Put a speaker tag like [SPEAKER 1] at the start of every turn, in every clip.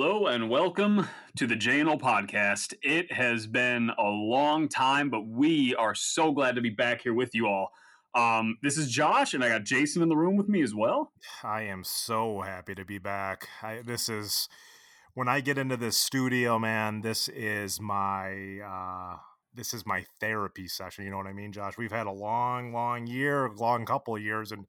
[SPEAKER 1] Hello and welcome to the JNL podcast. It has been a long time, but we are so glad to be back here with you all. Um, this is Josh, and I got Jason in the room with me as well.
[SPEAKER 2] I am so happy to be back. I, this is when I get into this studio, man. This is my uh, this is my therapy session. You know what I mean, Josh? We've had a long, long year, long couple of years, and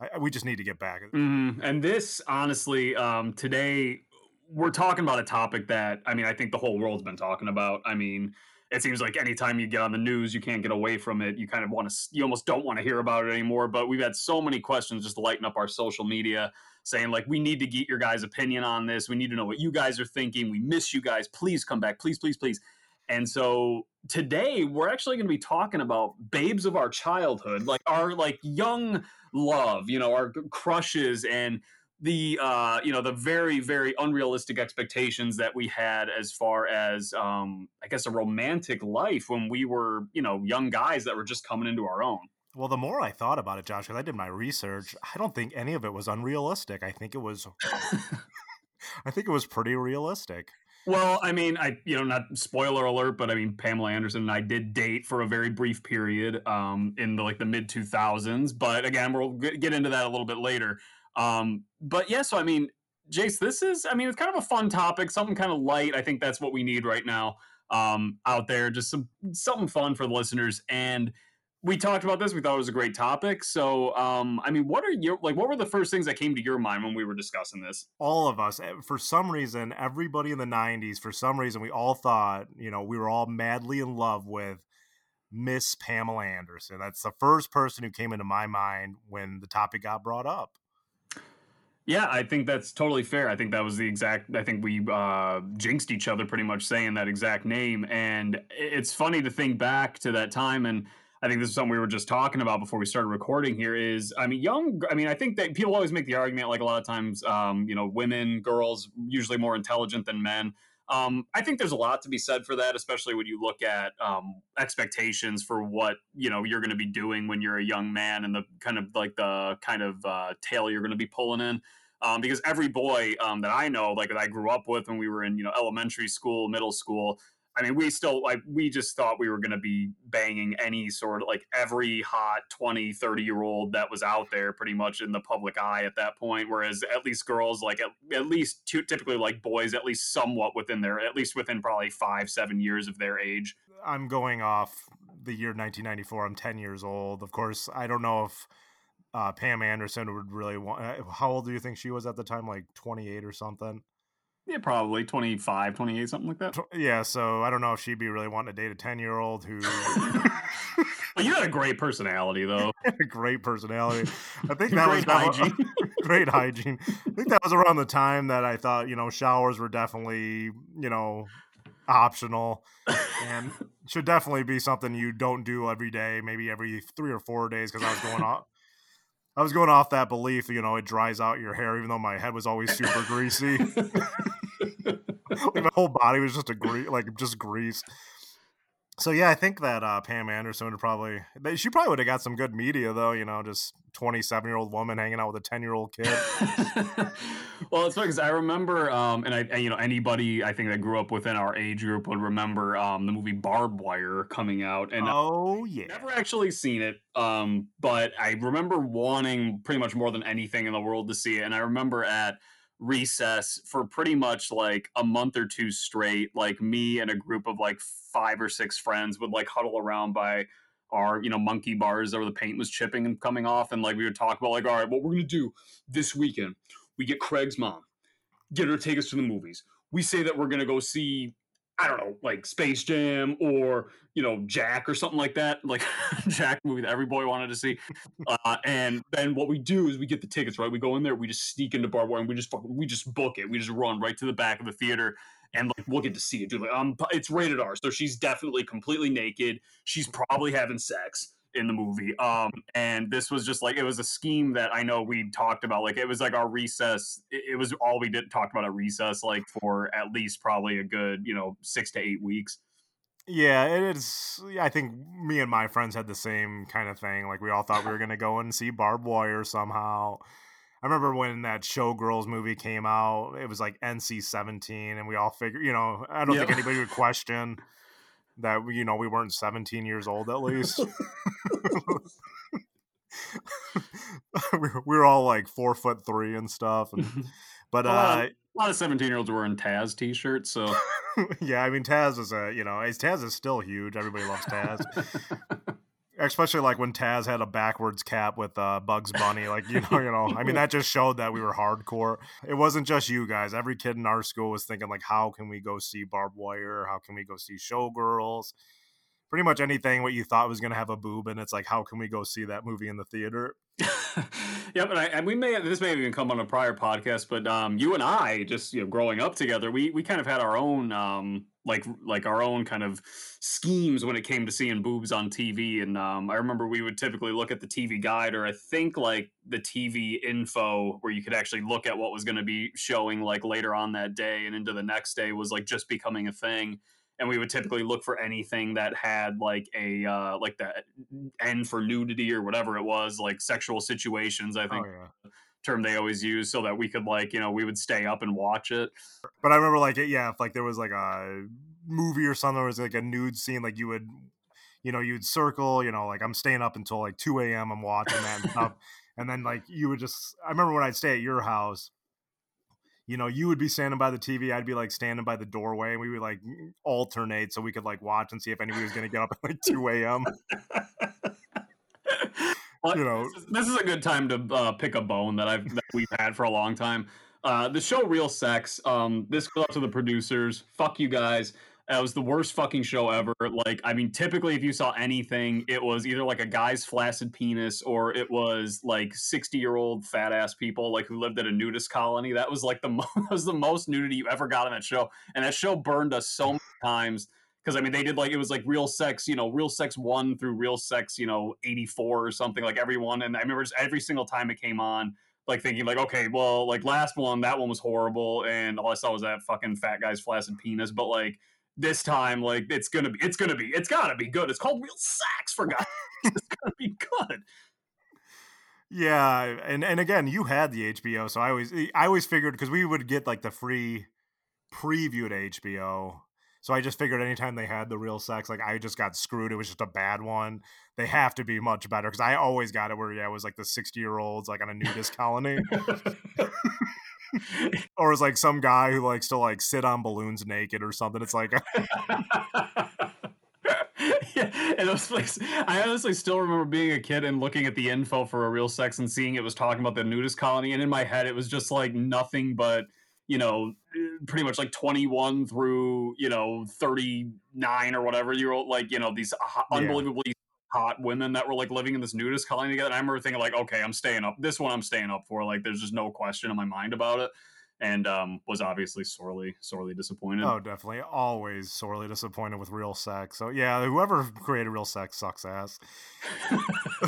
[SPEAKER 2] I, we just need to get back.
[SPEAKER 1] Mm-hmm. And this, honestly, um, today we're talking about a topic that I mean I think the whole world's been talking about. I mean, it seems like anytime you get on the news, you can't get away from it. You kind of want to, you almost don't want to hear about it anymore. But we've had so many questions just lighting up our social media saying, like, we need to get your guys' opinion on this. We need to know what you guys are thinking. We miss you guys. Please come back. Please, please, please. And so today we're actually going to be talking about babes of our childhood, like our like young love, you know, our crushes and the uh you know the very very unrealistic expectations that we had as far as um i guess a romantic life when we were you know young guys that were just coming into our own
[SPEAKER 2] well the more i thought about it josh because i did my research i don't think any of it was unrealistic i think it was i think it was pretty realistic
[SPEAKER 1] well, I mean, I you know, not spoiler alert, but I mean, Pamela Anderson and I did date for a very brief period um, in the like the mid two thousands. But again, we'll get into that a little bit later. Um, but yeah, so I mean, Jace, this is, I mean, it's kind of a fun topic, something kind of light. I think that's what we need right now um, out there, just some something fun for the listeners. And we talked about this. We thought it was a great topic. So, um, I mean, what are your like? What were the first things that came to your mind when we were discussing this?
[SPEAKER 2] All of us, eh, for some reason, everybody in the '90s, for some reason, we all thought, you know, we were all madly in love with Miss Pamela Anderson. That's the first person who came into my mind when the topic got brought up.
[SPEAKER 1] Yeah, I think that's totally fair. I think that was the exact. I think we uh, jinxed each other pretty much saying that exact name, and it's funny to think back to that time. And I think this is something we were just talking about before we started recording. Here is, I mean, young. I mean, I think that people always make the argument, like a lot of times, um, you know, women, girls, usually more intelligent than men. Um, I think there's a lot to be said for that, especially when you look at um, expectations for what you know you're going to be doing when you're a young man, and the kind of like the kind of uh, tail you're going to be pulling in. Um, because every boy um, that I know, like that I grew up with when we were in you know elementary school, middle school, I mean, we still like we just thought we were going to be banging any sort of like every hot 20, 30 year old that was out there pretty much in the public eye at that point. Whereas at least girls, like at, at least two, typically like boys, at least somewhat within their, at least within probably five, seven years of their age.
[SPEAKER 2] I'm going off the year 1994. I'm 10 years old. Of course, I don't know if uh, Pam Anderson would really want. Uh, how old do you think she was at the time? Like 28 or something?
[SPEAKER 1] Yeah, probably 25, 28, something like that.
[SPEAKER 2] Yeah, so I don't know if she'd be really wanting to date a 10 year old who.
[SPEAKER 1] well, you had a great personality, though.
[SPEAKER 2] great personality. I think that great was hygiene. great hygiene. I think that was around the time that I thought, you know, showers were definitely, you know, optional and should definitely be something you don't do every day, maybe every three or four days because I was going off. I was going off that belief, you know, it dries out your hair, even though my head was always super greasy. like my whole body was just a grease, like just grease. So yeah, I think that uh, Pam Anderson would probably she probably would have got some good media though. You know, just twenty seven year old woman hanging out with a ten year old kid.
[SPEAKER 1] well, it's funny because I remember, um, and I and, you know anybody I think that grew up within our age group would remember um, the movie Barb Wire coming out. And
[SPEAKER 2] oh yeah,
[SPEAKER 1] never actually seen it, um, but I remember wanting pretty much more than anything in the world to see it. And I remember at recess for pretty much like a month or two straight like me and a group of like five or six friends would like huddle around by our you know monkey bars where the paint was chipping and coming off and like we would talk about like all right what we're gonna do this weekend we get craig's mom get her to take us to the movies. We say that we're gonna go see I don't know, like Space Jam or you know Jack or something like that, like Jack movie that every boy wanted to see. Uh, and then what we do is we get the tickets, right? We go in there, we just sneak into Bar and we just fucking, we just book it. We just run right to the back of the theater, and like we'll get to see it. Dude, like um, it's rated R, so she's definitely completely naked. She's probably having sex in the movie. Um, and this was just like it was a scheme that I know we talked about. Like it was like our recess. It, it was all we did talk about at recess, like for at least probably a good you know six to eight weeks.
[SPEAKER 2] Yeah, it is. I think me and my friends had the same kind of thing. Like we all thought we were going to go and see Barb Wire somehow. I remember when that Showgirls movie came out, it was like NC 17, and we all figured, you know, I don't think anybody would question that, you know, we weren't 17 years old at least. we, were, all like four foot three and stuff. And, but,
[SPEAKER 1] a lot, uh, of, a lot of 17 year olds were in Taz t shirts. So,
[SPEAKER 2] yeah, I mean, Taz is a, you know, Taz is still huge. Everybody loves Taz especially like when Taz had a backwards cap with uh, Bugs Bunny. Like you know, you know. I mean, that just showed that we were hardcore. It wasn't just you guys. Every kid in our school was thinking like, how can we go see Barb Wire? How can we go see Showgirls? Pretty much anything what you thought was going to have a boob, and it's like, how can we go see that movie in the theater?
[SPEAKER 1] yeah, but I, and we may this may have even come on a prior podcast, but um, you and I just you know growing up together, we we kind of had our own um like like our own kind of schemes when it came to seeing boobs on TV. And um, I remember we would typically look at the TV guide, or I think like the TV info, where you could actually look at what was going to be showing like later on that day and into the next day was like just becoming a thing. And we would typically look for anything that had like a uh, like the N for nudity or whatever it was, like sexual situations. I think. Oh, yeah term they always use so that we could like you know we would stay up and watch it
[SPEAKER 2] but i remember like yeah if like there was like a movie or something there was like a nude scene like you would you know you'd circle you know like i'm staying up until like 2 a.m i'm watching that and stuff and then like you would just i remember when i'd stay at your house you know, you would be standing by the TV, I'd be like standing by the doorway, and we would like alternate so we could like watch and see if anybody was going to get up at like 2 a.m.
[SPEAKER 1] you know, this is, this is, a good time to uh, pick a bone that I've that we've had for a long time. Uh, the show Real Sex. Um, this goes out to the producers. Fuck you guys. It was the worst fucking show ever. Like, I mean, typically, if you saw anything, it was either like a guy's flaccid penis or it was like sixty-year-old fat ass people like who lived at a nudist colony. That was like the most, was the most nudity you ever got on that show, and that show burned us so many times because I mean they did like it was like real sex, you know, real sex one through real sex, you know, eighty four or something like everyone. And I remember just every single time it came on, like thinking like, okay, well, like last one that one was horrible, and all I saw was that fucking fat guy's flaccid penis. But like this time, like it's gonna be, it's gonna be, it's gotta be good. It's called real sex for God, it's gonna be good.
[SPEAKER 2] Yeah, and and again, you had the HBO, so I always I always figured because we would get like the free preview to HBO so I just figured anytime they had the real sex, like I just got screwed. It was just a bad one. They have to be much better because I always got it where yeah, it was like the sixty year olds like on a nudist colony. or it's like some guy who likes to like sit on balloons naked or something. It's like
[SPEAKER 1] yeah, and those like I honestly still remember being a kid and looking at the info for a real sex and seeing it was talking about the nudist colony, and in my head it was just like nothing but you know, pretty much like 21 through, you know, 39 or whatever year old, like, you know, these unbelievably yeah. hot women that were like living in this nudist colony together. And I remember thinking, like, okay, I'm staying up. This one I'm staying up for. Like, there's just no question in my mind about it. And um, was obviously sorely, sorely disappointed.
[SPEAKER 2] Oh, definitely. Always sorely disappointed with real sex. So, yeah, whoever created real sex sucks ass.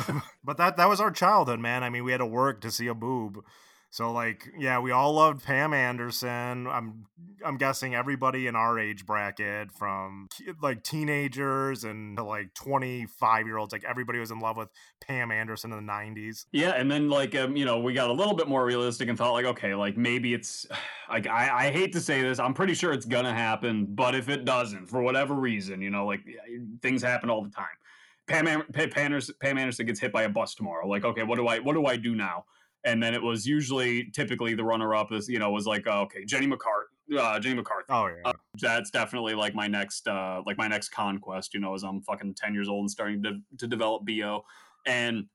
[SPEAKER 2] but that that was our childhood, man. I mean, we had to work to see a boob. So like, yeah, we all loved Pam Anderson. I'm I'm guessing everybody in our age bracket from like teenagers and to like 25 year olds, like everybody was in love with Pam Anderson in the 90s.
[SPEAKER 1] Yeah, and then like um, you know, we got a little bit more realistic and thought like, okay, like maybe it's like I, I hate to say this, I'm pretty sure it's gonna happen, but if it doesn't, for whatever reason, you know, like things happen all the time. Pam, Pam, Anderson, Pam Anderson gets hit by a bus tomorrow. Like, okay, what do I what do I do now? And then it was usually typically the runner up is you know was like uh, okay Jenny McCarthy uh, Jenny McCarthy.
[SPEAKER 2] Oh yeah. Uh,
[SPEAKER 1] that's definitely like my next uh, like my next conquest you know as I'm fucking 10 years old and starting to, to develop BO and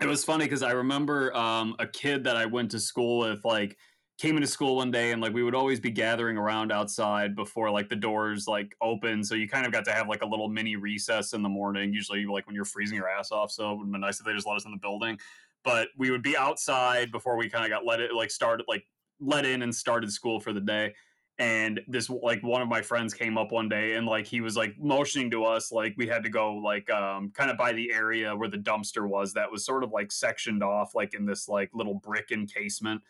[SPEAKER 1] it was funny because I remember um, a kid that I went to school with like came into school one day and like we would always be gathering around outside before like the doors like open. So you kind of got to have like a little mini recess in the morning usually like when you're freezing your ass off. So it would have been nice if they just let us in the building but we would be outside before we kind of got let it like started like let in and started school for the day. And this like one of my friends came up one day and like he was like motioning to us like we had to go like um kind of by the area where the dumpster was that was sort of like sectioned off like in this like little brick encasement.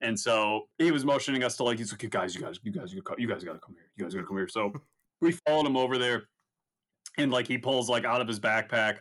[SPEAKER 1] And so he was motioning us to like he's like guys you guys you guys you guys, you guys gotta come here. You guys gotta come here. So we followed him over there and like he pulls like out of his backpack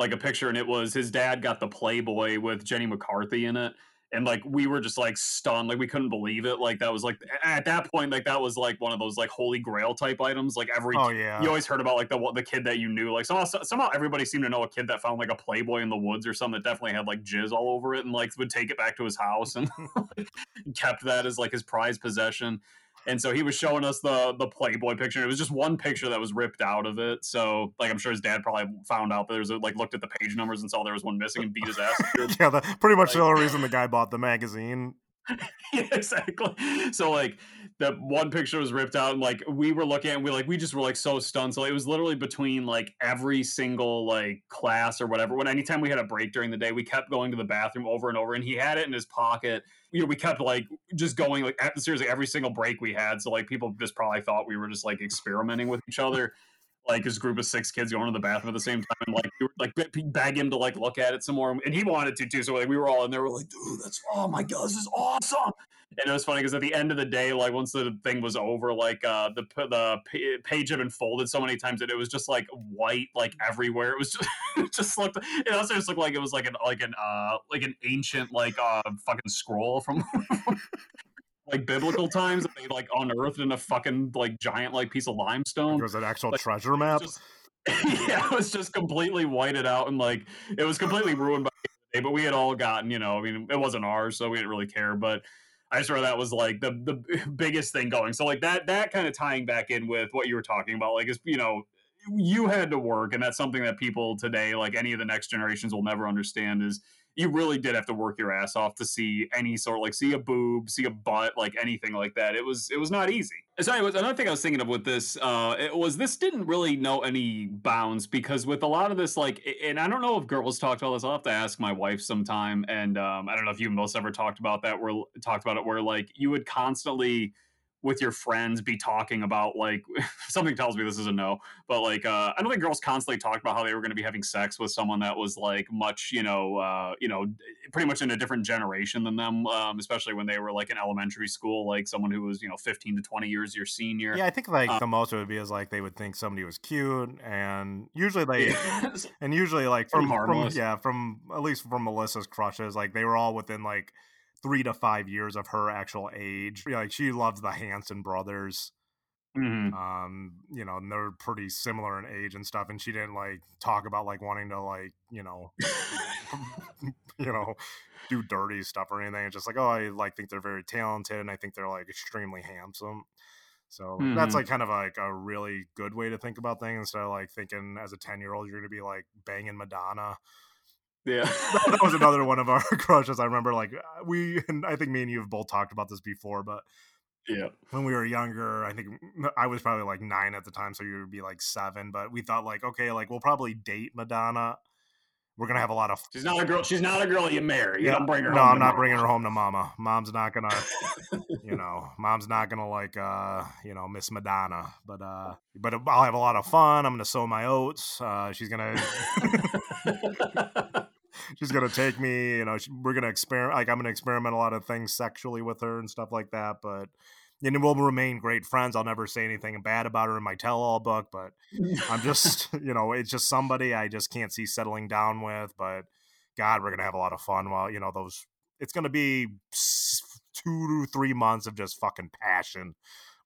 [SPEAKER 1] like a picture and it was his dad got the Playboy with Jenny McCarthy in it. and like we were just like stunned like we couldn't believe it like that was like at that point like that was like one of those like holy grail type items like every
[SPEAKER 2] oh yeah
[SPEAKER 1] you always heard about like the the kid that you knew like somehow somehow everybody seemed to know a kid that found like a playboy in the woods or something that definitely had like jizz all over it and like would take it back to his house and kept that as like his prized possession and so he was showing us the the Playboy picture. It was just one picture that was ripped out of it. So like I'm sure his dad probably found out that there was a, like looked at the page numbers and saw there was one missing and beat his ass.
[SPEAKER 2] yeah, the, pretty much like, the only reason the guy bought the magazine.
[SPEAKER 1] yeah, exactly. So like that one picture was ripped out and like we were looking at we like we just were like so stunned. So it was literally between like every single like class or whatever. When anytime we had a break during the day, we kept going to the bathroom over and over and he had it in his pocket. You know, we kept like just going like seriously every single break we had. So like people just probably thought we were just like experimenting with each other like his group of six kids going to the bathroom at the same time and like we were like beg him to like look at it some more and he wanted to too so like we were all in there we're like dude that's oh my god this is awesome! And it was funny because at the end of the day like once the thing was over like uh the the page had been folded so many times that it was just like white like everywhere. It was just it just looked it also just looked like it was like an like an uh like an ancient like uh fucking scroll from like biblical times that they like unearthed in a fucking like giant like piece of limestone.
[SPEAKER 2] Was an actual like, treasure map.
[SPEAKER 1] Just, yeah, it was just completely whited out and like it was completely ruined by day, but we had all gotten, you know, I mean, it wasn't ours, so we didn't really care. But I just remember that was like the the biggest thing going. So like that that kind of tying back in with what you were talking about, like is you know you had to work, and that's something that people today, like any of the next generations, will never understand. Is you really did have to work your ass off to see any sort like see a boob, see a butt, like anything like that. It was it was not easy. So anyways, another thing I was thinking of with this uh, it was this didn't really know any bounds because with a lot of this like and I don't know if girls talked about this. I'll have to ask my wife sometime. And um, I don't know if you most ever talked about that. Where talked about it where like you would constantly with your friends be talking about like something tells me this is a no but like uh i don't think girls constantly talked about how they were going to be having sex with someone that was like much you know uh you know pretty much in a different generation than them um especially when they were like in elementary school like someone who was you know 15 to 20 years your senior.
[SPEAKER 2] Yeah i think like um, the most it would be is like they would think somebody was cute and usually they and usually like from, from yeah from at least from melissa's crushes like they were all within like three to five years of her actual age. Like she loves the Hanson brothers.
[SPEAKER 1] Mm-hmm.
[SPEAKER 2] Um, you know, and they're pretty similar in age and stuff. And she didn't like talk about like wanting to like, you know, you know, do dirty stuff or anything. It's just like, oh, I like think they're very talented and I think they're like extremely handsome. So mm-hmm. that's like kind of like a really good way to think about things instead of like thinking as a 10 year old, you're going to be like banging Madonna
[SPEAKER 1] yeah,
[SPEAKER 2] that, was another one of our crushes. I remember, like we, and I think me and you have both talked about this before, but
[SPEAKER 1] yeah,
[SPEAKER 2] when we were younger, I think I was probably like nine at the time, so you would be like seven. But we thought, like, okay, like we'll probably date Madonna. We're gonna have a lot of.
[SPEAKER 1] She's not a girl. She's not a girl you marry. You yeah, don't bring her.
[SPEAKER 2] No,
[SPEAKER 1] I'm
[SPEAKER 2] not mama. bringing her home to mama. Mom's not gonna. you know, mom's not gonna like, uh, you know, Miss Madonna. But, uh, but I'll have a lot of fun. I'm gonna sow my oats. Uh, she's gonna she's gonna take me. You know, she, we're gonna experiment. Like I'm gonna experiment a lot of things sexually with her and stuff like that. But and we'll remain great friends. I'll never say anything bad about her in my tell-all book. But I'm just, you know, it's just somebody I just can't see settling down with. But God, we're gonna have a lot of fun while you know those. It's gonna be two to three months of just fucking passion.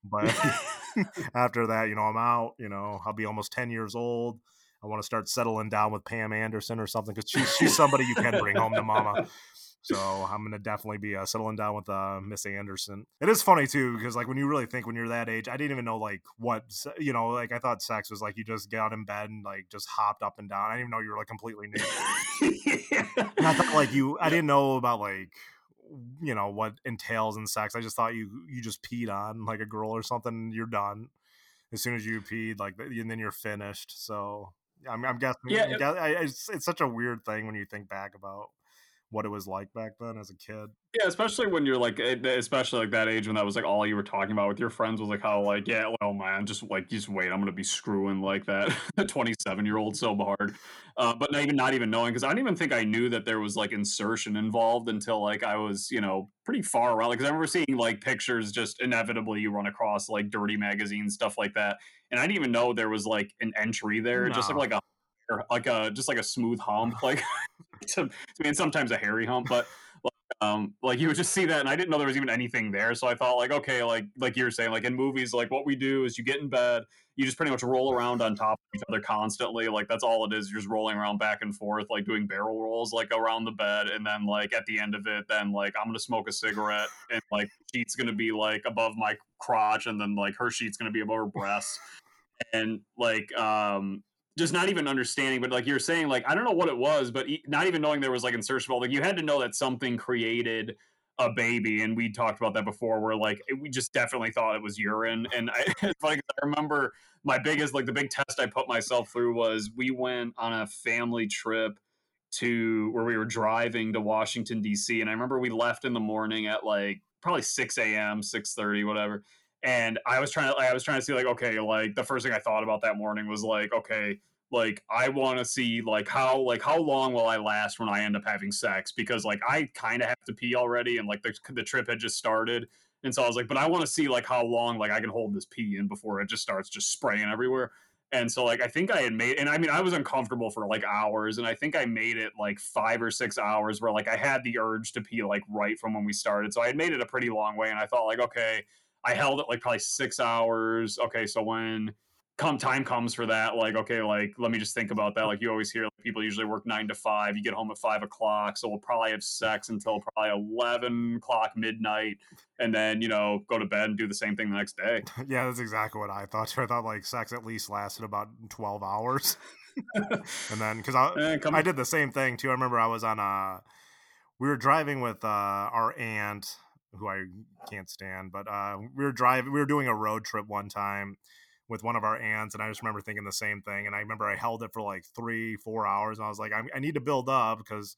[SPEAKER 2] But after that, you know, I'm out. You know, I'll be almost ten years old. I want to start settling down with Pam Anderson or something because she's she's somebody you can bring home to mama. So I'm gonna definitely be uh, settling down with uh, Miss Anderson. It is funny too because like when you really think when you're that age, I didn't even know like what you know. Like I thought sex was like you just get out in bed and like just hopped up and down. I didn't even know you were like completely naked. and I thought like you, I didn't know about like you know what entails in sex. I just thought you you just peed on like a girl or something. you're done as soon as you peed, like and then you're finished. So I'm, I'm guessing. Yeah, it's, it's such a weird thing when you think back about what it was like back then as a kid.
[SPEAKER 1] Yeah, especially when you're like, especially like that age when that was like all you were talking about with your friends was like how like, yeah, well, man, just like just wait, I'm gonna be screwing like that 27 year old so hard, uh, but not even not even knowing because I don't even think I knew that there was like insertion involved until like I was you know pretty far around. Because I remember seeing like pictures, just inevitably you run across like dirty magazines stuff like that, and I didn't even know there was like an entry there, no. just like a like a just like a smooth hump, like to, I mean sometimes a hairy hump, but um, like you would just see that, and I didn't know there was even anything there. So I thought, like, okay, like like you're saying, like in movies, like what we do is you get in bed, you just pretty much roll around on top of each other constantly. Like that's all it is. You're just rolling around back and forth, like doing barrel rolls, like around the bed, and then like at the end of it, then like I'm gonna smoke a cigarette, and like sheet's gonna be like above my crotch, and then like her sheet's gonna be above her breasts, and like um just not even understanding, but like you're saying, like I don't know what it was, but not even knowing there was like insertion like you had to know that something created a baby, and we talked about that before. Where like we just definitely thought it was urine, and I, I remember my biggest like the big test I put myself through was we went on a family trip to where we were driving to Washington D.C. and I remember we left in the morning at like probably 6 a.m., 6:30, whatever and I was trying to I was trying to see like okay like the first thing I thought about that morning was like okay like I want to see like how like how long will I last when I end up having sex? Because like I kind of have to pee already and like the the trip had just started. And so I was like but I want to see like how long like I can hold this pee in before it just starts just spraying everywhere. And so like I think I had made and I mean I was uncomfortable for like hours and I think I made it like 5 or 6 hours where like I had the urge to pee like right from when we started. So I had made it a pretty long way and I thought like okay I held it like probably six hours. Okay, so when come time comes for that, like okay, like let me just think about that. Like you always hear like, people usually work nine to five. You get home at five o'clock, so we'll probably have sex until probably eleven o'clock midnight, and then you know go to bed and do the same thing the next day.
[SPEAKER 2] yeah, that's exactly what I thought. I thought like sex at least lasted about twelve hours, and then because I eh, I did the same thing too. I remember I was on a we were driving with uh, our aunt who I can't stand. But uh, we were driving, we were doing a road trip one time with one of our aunts, and I just remember thinking the same thing. And I remember I held it for like three, four hours, and I was like, I, I need to build up because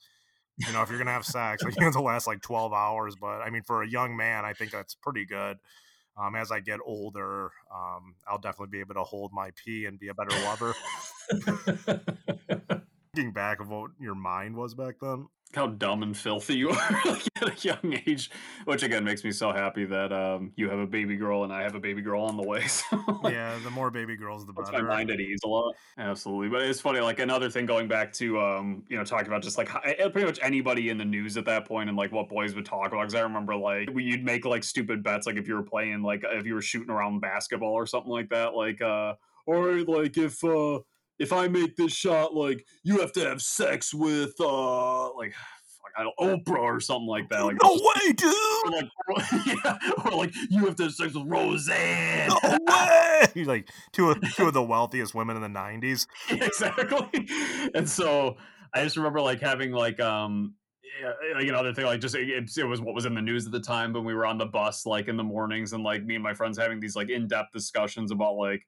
[SPEAKER 2] you know if you're gonna have sex, like have to last like twelve hours. But I mean, for a young man, I think that's pretty good. Um, as I get older, um, I'll definitely be able to hold my pee and be a better lover. Thinking back of what your mind was back then,
[SPEAKER 1] how dumb and filthy you are at a young age, which again makes me so happy that um, you have a baby girl and I have a baby girl on the way. So
[SPEAKER 2] yeah, the more baby girls, the better.
[SPEAKER 1] my mind at ease a lot. Absolutely, but it's funny. Like another thing, going back to um, you know talking about just like eh, pretty much anybody in the news at that point and like what boys would talk about. Because I remember like you'd make like stupid bets, like if you were playing like if you were shooting around basketball or something like that, like uh, or like if uh if I make this shot, like you have to have sex with uh like I don't Oprah or something like that. Like
[SPEAKER 2] no way, dude.
[SPEAKER 1] Or like, yeah, or like you have to have sex with Roseanne.
[SPEAKER 2] No way. He's like two of two of the wealthiest women in the '90s.
[SPEAKER 1] exactly. And so I just remember like having like um yeah, like another thing like just it, it, was what was in the news at the time when we were on the bus like in the mornings and like me and my friends having these like in-depth discussions about like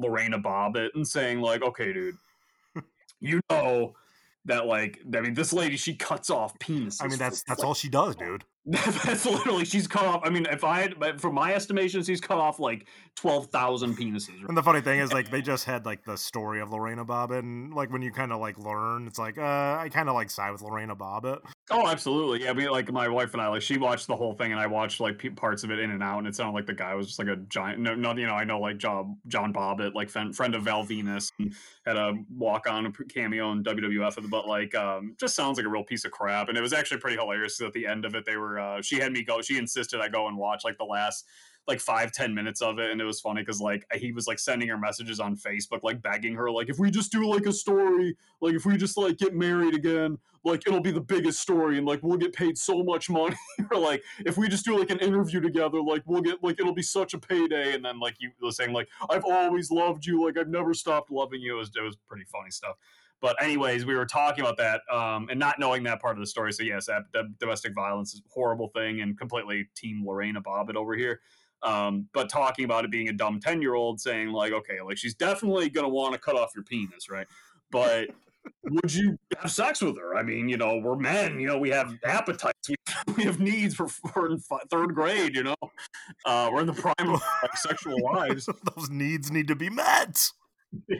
[SPEAKER 1] Lorena Bobbitt and saying like, okay, dude, you know that like I mean this lady she cuts off penises.
[SPEAKER 2] I mean that's that's all she does, dude.
[SPEAKER 1] that's literally she's cut off. I mean, if I had, from my estimations, she's cut off like twelve thousand penises.
[SPEAKER 2] And the funny thing is, like, they just had like the story of Lorena Bobbitt, and like when you kind of like learn, it's like, uh, I kind of like side with Lorena Bobbitt.
[SPEAKER 1] Oh, absolutely. Yeah, I mean, like my wife and I, like, she watched the whole thing, and I watched like parts of it in and out, and it sounded like the guy was just like a giant. No, no you know, I know like John John Bobbitt, like friend of Val Venis, and had a walk on cameo in WWF, but like, um, just sounds like a real piece of crap. And it was actually pretty hilarious at the end of it. They were uh, she had me go. She insisted I go and watch like the last like five ten minutes of it and it was funny because like he was like sending her messages on facebook like begging her like if we just do like a story like if we just like get married again like it'll be the biggest story and like we'll get paid so much money. Or like if we just do like an interview together like we'll get like it'll be such a payday. And then like you was saying like i've always loved you like i've never stopped loving you. It was, it was pretty funny stuff but anyways, we were talking about that um, and not knowing that part of the story. So yes, that domestic violence is a horrible thing and completely team Lorena Bobbitt over here. Um, but talking about it being a dumb 10 year old saying like, okay, like she's definitely going to want to cut off your penis. Right. But would you have sex with her? I mean, you know, we're men, you know, we have appetites, we, we have needs for, for third grade, you know, uh, we're in the prime of like, sexual lives.
[SPEAKER 2] Those needs need to be met.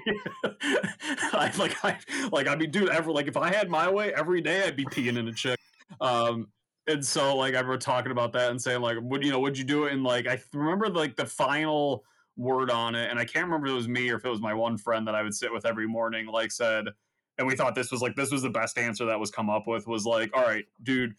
[SPEAKER 1] I like I like I'd be dude, ever like if I had my way every day, I'd be peeing in a chick. Um, and so like I remember talking about that and saying like, would you know, would you do it? And like I remember like the final word on it, and I can't remember if it was me or if it was my one friend that I would sit with every morning. Like said, and we thought this was like this was the best answer that was come up with was like, all right, dude,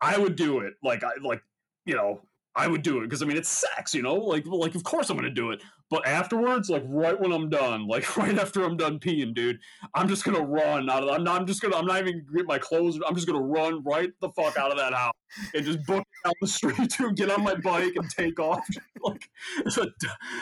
[SPEAKER 1] I would do it. Like I like you know I would do it because I mean it's sex, you know. Like like of course I'm gonna do it. But afterwards, like right when I'm done, like right after I'm done peeing, dude, I'm just gonna run out of. I'm not. I'm just gonna. I'm not even gonna get my clothes. I'm just gonna run right the fuck out of that house and just book down the street to get on my bike and take off. like it's the,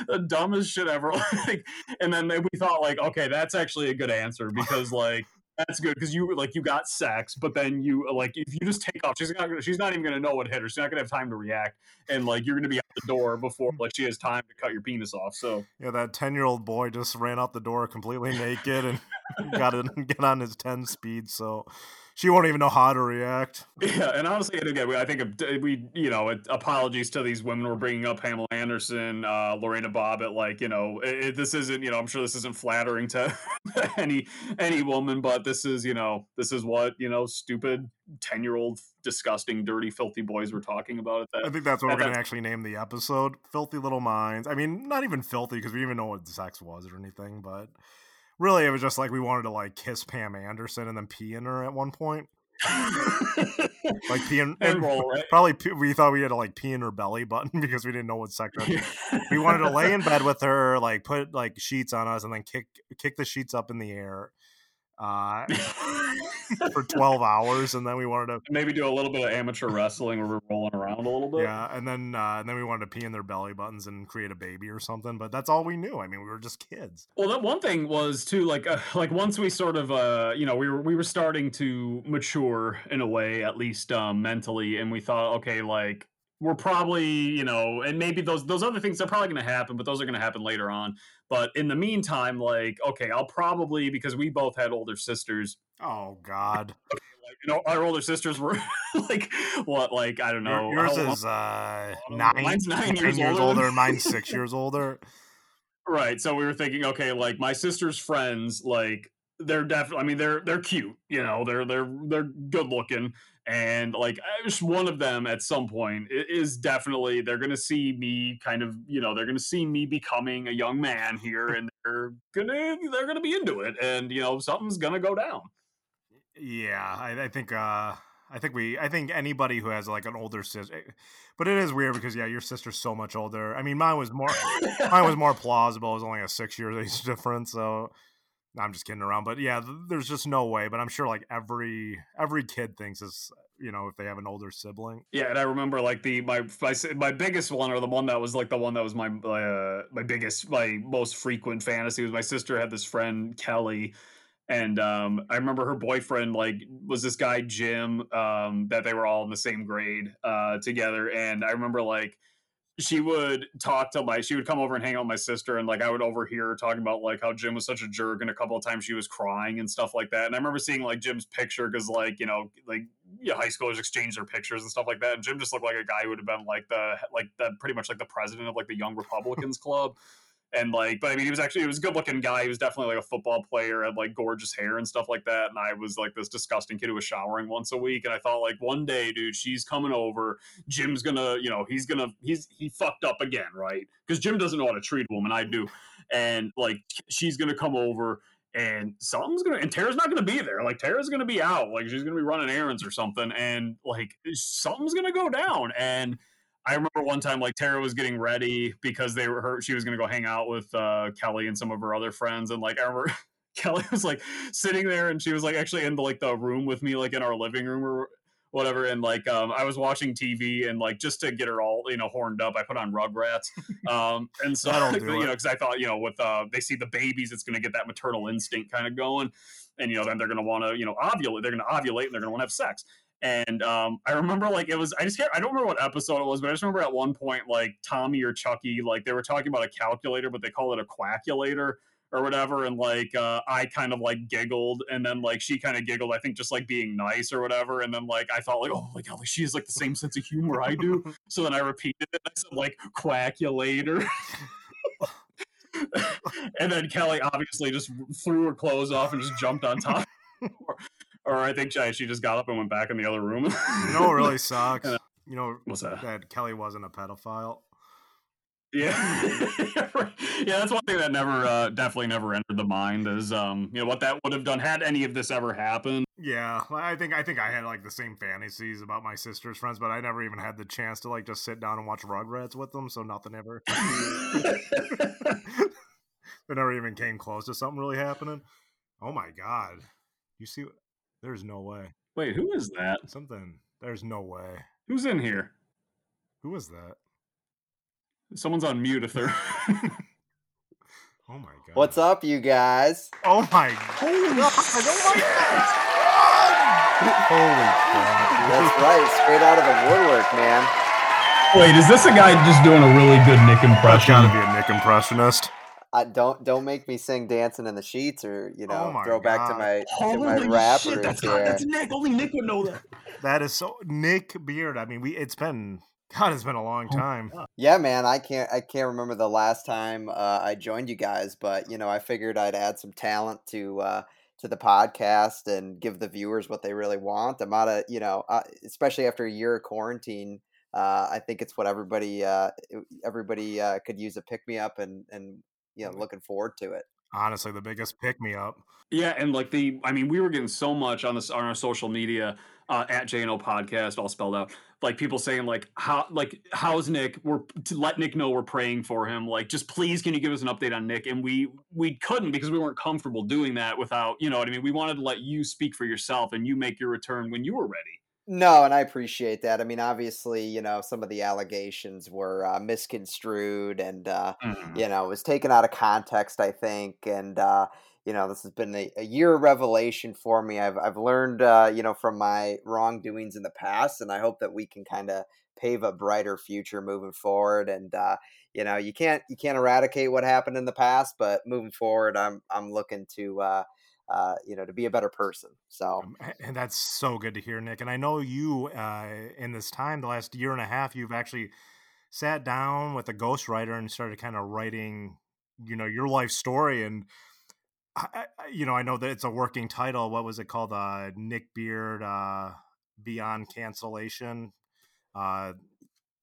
[SPEAKER 1] the dumbest shit ever. like, and then we thought like, okay, that's actually a good answer because like that's good because you like you got sex, but then you uh, like if you just take off, she's not gonna, she's not even gonna know what hit her. She's not gonna have time to react, and like you're gonna be out the door before like she has time to cut your penis off. So
[SPEAKER 2] yeah, that ten year old boy just ran out the door completely naked and got it get on his ten speed. So she won't even know how to react.
[SPEAKER 1] Yeah, and honestly, and again, I think we, you know, apologies to these women. We're bringing up Pamela Anderson, uh, Lorena Bobbitt. Like, you know, it, this isn't, you know, I'm sure this isn't flattering to any any woman, but this is, you know, this is what you know, stupid ten year old, disgusting, dirty, filthy boys we're talking about.
[SPEAKER 2] At That, I think that's what we're going to actually name the episode. Filthy little minds. I mean, not even filthy because we didn't even know what sex was or anything, but really it was just like we wanted to like kiss Pam Anderson and then pee in her at one point. like pee in, and roll, right? probably pee, we thought we had to like pee in her belly button because we didn't know what sector. we wanted to lay in bed with her, like put like sheets on us, and then kick kick the sheets up in the air, uh, for 12 hours and then we wanted to
[SPEAKER 1] maybe do a little bit of amateur wrestling where we're rolling around a little bit.
[SPEAKER 2] Yeah and then uh, and then we wanted to pee in their belly buttons and create a baby or something but that's all we knew. I mean we were just kids.
[SPEAKER 1] Well that one thing was too like uh, like once we sort of uh you know we were we were starting to mature in a way at least um mentally and we thought okay like we're probably you know and maybe those those other things are probably going to happen but those are going to happen later on but in the meantime like okay i'll probably because we both had older sisters.
[SPEAKER 2] Oh god.
[SPEAKER 1] Okay, like, you know our older sisters were like what like i don't know
[SPEAKER 2] yours is uh nine mine's nine, years, years, older, older mine's six years older.
[SPEAKER 1] Right so we were thinking okay like my sister's friends like they're definitely i mean they're they're cute you know they're they're they're good looking and like I just one of them at some point is definitely they're gonna see me kind of you know they're gonna see me becoming a young man here and they're gonna they're gonna be into it and you know something's gonna go down
[SPEAKER 2] yeah i, I think uh I think we, I think anybody who has like an older sister, eh, but it is weird because yeah, your sister's so much older. I mean, mine was more, mine was more plausible. It was only a six years age difference, so I'm just kidding around, but yeah, there's just no way. But I'm sure like every every kid thinks is you know if they have an older sibling.
[SPEAKER 1] Yeah, and I remember like the my my, my biggest one or the one that was like the one that was my uh, my biggest my most frequent fantasy was my sister had this friend Kelly. And um, I remember her boyfriend like was this guy Jim um, that they were all in the same grade uh, together, and I remember like she would talk to my she would come over and hang out with my sister and like I would overhear her talking about like how Jim was such a jerk and a couple of times she was crying and stuff like that. And I remember seeing like Jim's picture because like, you know, like yeah, high schoolers exchange their pictures and stuff like that. And Jim just looked like a guy who would have been like the like the pretty much like the president of like the Young Republicans Club and like but i mean he was actually he was a good looking guy he was definitely like a football player had like gorgeous hair and stuff like that and i was like this disgusting kid who was showering once a week and i thought like one day dude she's coming over jim's gonna you know he's gonna he's he fucked up again right because jim doesn't know how to treat a woman i do and like she's gonna come over and something's gonna and Tara's not gonna be there. Like Tara's gonna be out. Like she's gonna be running errands or something, and like something's gonna go down. And I remember one time like Tara was getting ready because they were her she was gonna go hang out with uh, Kelly and some of her other friends, and like I remember Kelly was like sitting there and she was like actually in the like the room with me like in our living room or whatever and like um, i was watching tv and like just to get her all you know horned up i put on rugrats um, and so do you know because i thought you know with uh, they see the babies it's going to get that maternal instinct kind of going and you know then they're going to want to you know ovulate they're going to ovulate and they're going to want to have sex and um, I remember like it was I just can't I don't remember what episode it was, but I just remember at one point like Tommy or Chucky like they were talking about a calculator, but they call it a quackulator or whatever, and like uh, I kind of like giggled, and then like she kind of giggled, I think just like being nice or whatever, and then like I thought like oh my god, like she has like the same sense of humor I do, so then I repeated it, I said like quackulator. and then Kelly obviously just threw her clothes off and just jumped on top or I think she, she just got up and went back in the other room.
[SPEAKER 2] you know what really sucks? you know what's that? That Kelly wasn't a pedophile.
[SPEAKER 1] Yeah, yeah, that's one thing that never, uh, definitely never entered the mind is, um, you know, what that would have done had any of this ever happened.
[SPEAKER 2] Yeah, I think I think I had like the same fantasies about my sister's friends, but I never even had the chance to like just sit down and watch Rugrats with them, so nothing ever. it never even came close to something really happening. Oh my god! You see, there's no way.
[SPEAKER 1] Wait, who is that?
[SPEAKER 2] Something. There's no way.
[SPEAKER 1] Who's in here?
[SPEAKER 2] Who is that?
[SPEAKER 1] Someone's on mute if they're.
[SPEAKER 2] oh my god!
[SPEAKER 3] What's up, you guys?
[SPEAKER 2] Oh my god! Oh my god! Holy crap!
[SPEAKER 3] That's right, straight out of the woodwork, man.
[SPEAKER 4] Wait, is this a guy just doing a really good Nick
[SPEAKER 2] That's
[SPEAKER 4] impression?
[SPEAKER 2] gotta be a Nick impressionist.
[SPEAKER 3] I don't don't make me sing "Dancing in the Sheets" or you know
[SPEAKER 2] Oh my
[SPEAKER 3] throw back to
[SPEAKER 2] God.
[SPEAKER 3] my to my rap roots here.
[SPEAKER 1] Nick. Only Nick would know that.
[SPEAKER 2] That is so Nick Beard. I mean, we it's been God, it's been a long time.
[SPEAKER 3] Yeah, man, I can't I can't remember the last time uh, I joined you guys, but you know I figured I'd add some talent to uh, to the podcast and give the viewers what they really want. I'm out of you know, uh, especially after a year of quarantine. Uh, I think it's what everybody uh, everybody uh, could use a pick me up and and you know looking forward to it.
[SPEAKER 2] Honestly, the biggest pick me up.
[SPEAKER 1] Yeah, and like the, I mean, we were getting so much on this on our social media uh, at JNO podcast, all spelled out. Like people saying like how like how's Nick? We're to let Nick know we're praying for him. Like just please, can you give us an update on Nick? And we we couldn't because we weren't comfortable doing that without you know what I mean. We wanted to let you speak for yourself and you make your return when you were ready.
[SPEAKER 3] No, and I appreciate that. I mean, obviously, you know, some of the allegations were uh, misconstrued and, uh,
[SPEAKER 1] Mm-hmm.
[SPEAKER 3] you know, it was taken out of context, I think. And, uh, you know, this has been a, a year of revelation for me. I've, I've learned, uh, you know, from my wrongdoings in the past, and I hope that we can kind of pave a brighter future moving forward. And, uh, you know, you can't, you can't eradicate what happened in the past, but moving forward, I'm, I'm looking to, uh, you know, to be a better person. So,
[SPEAKER 2] Um, and that's so good to hear, Nick. And I know you, uh, in this time, the last year and a half, you've actually sat down with a ghostwriter and started kind of writing, you know, your life story. And I, I, I- you know, I know that it's a working title. What was it called? Uh, Nick Beard, uh, Beyond Cancellation. Uh,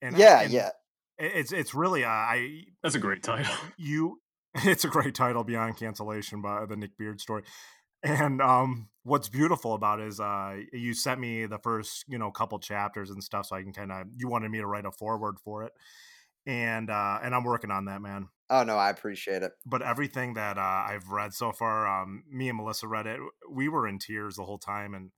[SPEAKER 2] and
[SPEAKER 3] yeah,
[SPEAKER 2] and
[SPEAKER 3] yeah.
[SPEAKER 2] it's it's really uh, I
[SPEAKER 1] That's a great title.
[SPEAKER 2] you it's a great title beyond cancellation by the nick beard story and um what's beautiful about it is uh you sent me the first you know couple chapters and stuff so i can kind of you wanted me to write a foreword for it and uh and i'm working on that man
[SPEAKER 3] Oh, no, I appreciate it.
[SPEAKER 2] but everything that uh, I've read so far, um, me and Melissa read it. We were in tears the whole time, and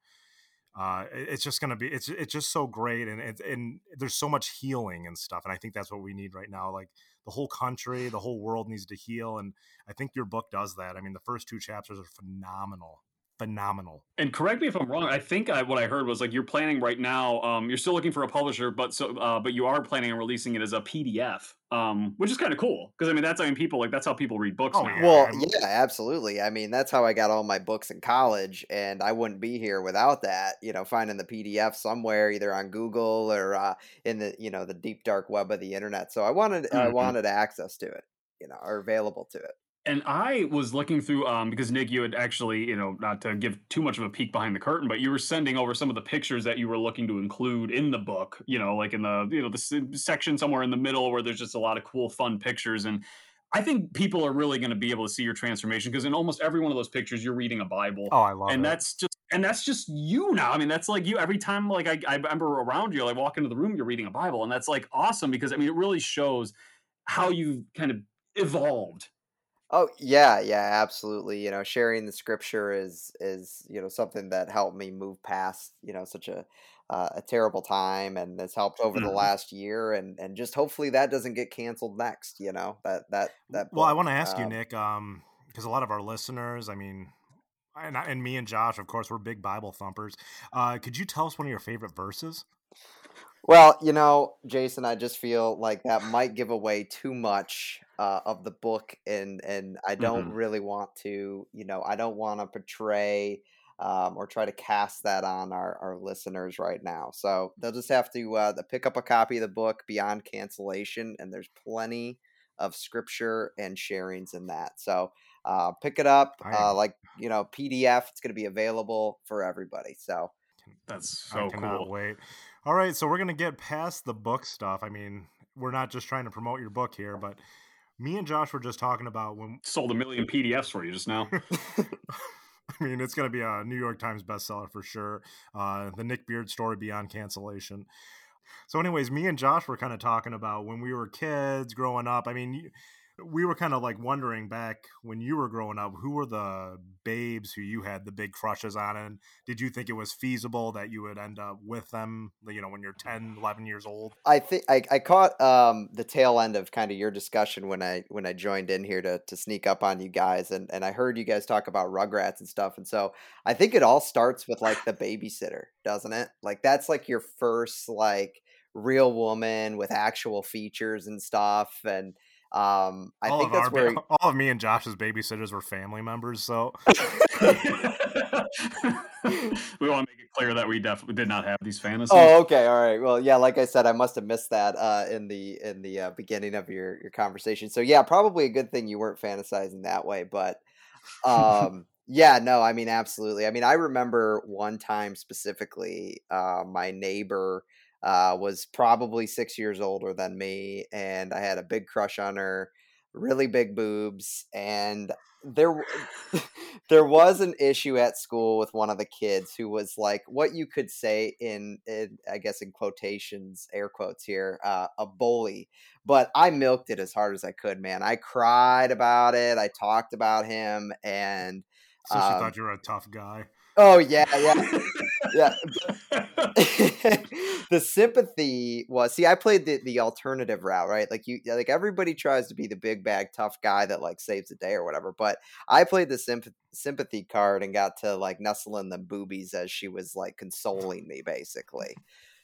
[SPEAKER 2] uh, it's just gonna be it's it's just so great, and it's and there's so much healing and stuff, and I think that's what we need right now. Like the whole country, the whole world needs to heal, and I think your book does that. I mean, the first two chapters are phenomenal, phenomenal.
[SPEAKER 1] And correct me if I'm wrong. I think I, what I heard was like you're planning right now. Um, you're still looking for a publisher, but so uh, but you are planning on releasing it as a PDF, um, which is kind of cool because I mean that's I mean people like that's how people read books
[SPEAKER 2] Oh,
[SPEAKER 1] now.
[SPEAKER 3] Well, yeah, absolutely. I mean, that's how I got all my books in college, and I wouldn't be here without that. You know, finding the PDF somewhere, either on Google or uh, in the you know the deep dark web of the internet. So I wanted I
[SPEAKER 1] Mhm.
[SPEAKER 3] wanted access to it, you know, or available to it.
[SPEAKER 1] And I was looking through um because Nick, you had actually, you know, not to give too much of a peek behind the curtain, but you were sending over some of the pictures that you were looking to include in the book. You know, like in the you know the section somewhere in the middle where there's just a lot of cool, fun pictures. And I think people are really going to be able to see your transformation because in almost every one of those pictures, you're reading a Bible.
[SPEAKER 2] Oh, I love
[SPEAKER 1] and
[SPEAKER 2] it.
[SPEAKER 1] that's just and that's just you now. I mean, that's like you every time like I, I remember around you, like walk into the room, you're reading a Bible, and that's like awesome because I mean it really shows how you kind of evolved.
[SPEAKER 3] Oh yeah, yeah, absolutely. You know, sharing the scripture is is you know something that helped me move past you know such a uh, a terrible time, and has helped over the
[SPEAKER 1] Mhm.
[SPEAKER 3] last year, and and just hopefully that doesn't get canceled next. You know that that that.
[SPEAKER 2] Well, I
[SPEAKER 3] book.
[SPEAKER 2] want to ask you,
[SPEAKER 3] Um,
[SPEAKER 2] Nick, um, because a lot of our listeners, I mean, and, I- and me and Josh, of course, we're big Bible thumpers. Uh, could you tell us one of your favorite verses?
[SPEAKER 3] Well, you know, Jason, I just feel like that might give away too much uh, of the book, and and I don't
[SPEAKER 1] Mhm.
[SPEAKER 3] really want to, you know, I don't want to portray um, or try to cast that on our, our listeners right now. So they'll just have to uh, pick up a copy of the book Beyond Cancellation, and there's plenty of scripture and sharings in that. So uh, pick it up,
[SPEAKER 2] I
[SPEAKER 3] uh, like you know, PDF. It's going to be available for everybody. So.
[SPEAKER 1] That's
[SPEAKER 2] I
[SPEAKER 1] so
[SPEAKER 2] cannot
[SPEAKER 1] cool.
[SPEAKER 2] wait. All right, so we're gonna get past the book stuff. I mean, we're not just trying to promote your book here, but me and Josh were just talking about when
[SPEAKER 1] Sold a million PDFs for you just now.
[SPEAKER 2] I mean, it's going to be a New York Times bestseller for sure. Uh, the Nick Beard story beyond cancellation. So, anyways, me and Josh were kind of talking about when we were kids growing up. I mean, we were kind of like wondering back when you were growing up, who were the babes who you had the big crushes on? And did you think it was feasible that you would end up with them, you know, when you're 10, 11 years old?
[SPEAKER 3] I think I, I caught um, the tail end of kind of your discussion when I when I joined in here to, to sneak up on you guys. And, and I heard you guys talk about Rugrats and stuff. And so I think it all starts with like the babysitter, doesn't it? Like that's like your first like real woman with actual features and stuff. And um, I
[SPEAKER 2] all
[SPEAKER 3] think that's
[SPEAKER 2] our,
[SPEAKER 3] where
[SPEAKER 2] all of me and Josh's babysitters were family members. So
[SPEAKER 1] we want to make it clear that we definitely did not have these fantasies.
[SPEAKER 3] Oh, okay, all right. Well, yeah, like I said, I must have missed that uh, in the in the uh, beginning of your your conversation. So yeah, probably a good thing you weren't fantasizing that way. But um, yeah, no, I mean, absolutely. I mean, I remember one time specifically, uh, my neighbor uh, was probably six years older than me, and I had a big crush on her, really big boobs, and there there was an issue at school with one of the kids who was like what you could say in, in I guess in quotations, air quotes here, uh, a bully. But I milked it as hard as I could, man. I cried about it. I talked about him, and
[SPEAKER 2] so she um, thought you were a tough guy.
[SPEAKER 3] Oh yeah, yeah, yeah. the sympathy was see, I played the the alternative route, right? Like you, like everybody tries to be the big bag tough guy that like saves the day or whatever. But I played the sympathy sympathy card and got to like nestle in the boobies as she was like consoling me, basically.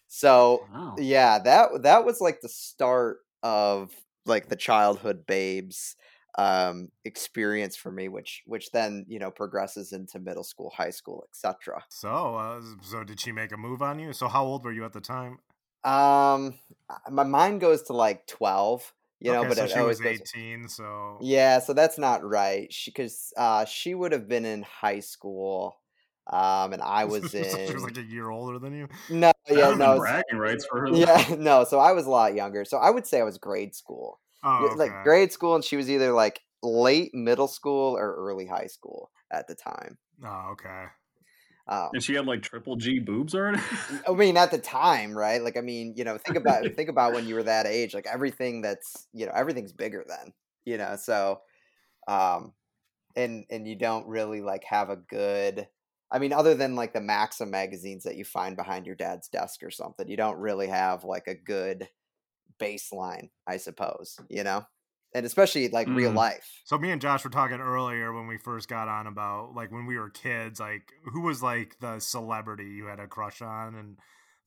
[SPEAKER 3] So wow. yeah, that that was like the start of like the childhood babes um, experience for me, which which then you know progresses into middle school, high school, etc.
[SPEAKER 2] So, uh, so did she make a move on you? So, how old were you at the time?
[SPEAKER 3] Um, my mind goes to like twelve. You know,
[SPEAKER 2] okay,
[SPEAKER 3] but
[SPEAKER 2] so
[SPEAKER 3] it
[SPEAKER 2] she was
[SPEAKER 3] goes-
[SPEAKER 2] eighteen. So
[SPEAKER 3] yeah, so that's not right. She because uh, she would have been in high school. Um, and I was in.
[SPEAKER 2] she was like a year older than you.
[SPEAKER 3] No, yeah, no,
[SPEAKER 1] bragging rights for her.
[SPEAKER 3] yeah, no. So I was a lot younger. So I would say I was grade school.
[SPEAKER 2] Oh, okay.
[SPEAKER 3] like grade school, and she was either like late middle school or early high school at the time.
[SPEAKER 2] Oh, okay.
[SPEAKER 3] Um,
[SPEAKER 1] And she had like triple G boobs already.
[SPEAKER 3] I mean, at the time, right? Like, I mean, you know, think about think about when you were that age. Like everything that's you know everything's bigger then. You know, so, um, and and you don't really like have a good. I mean, other than like the Maxim magazines that you find behind your dad's desk or something, you don't really have like a good baseline, I suppose. You know, and especially like real
[SPEAKER 1] Mm.
[SPEAKER 3] life.
[SPEAKER 2] So me and Josh were talking earlier when we first got on about like when we were kids, like who was like the celebrity you had a crush on and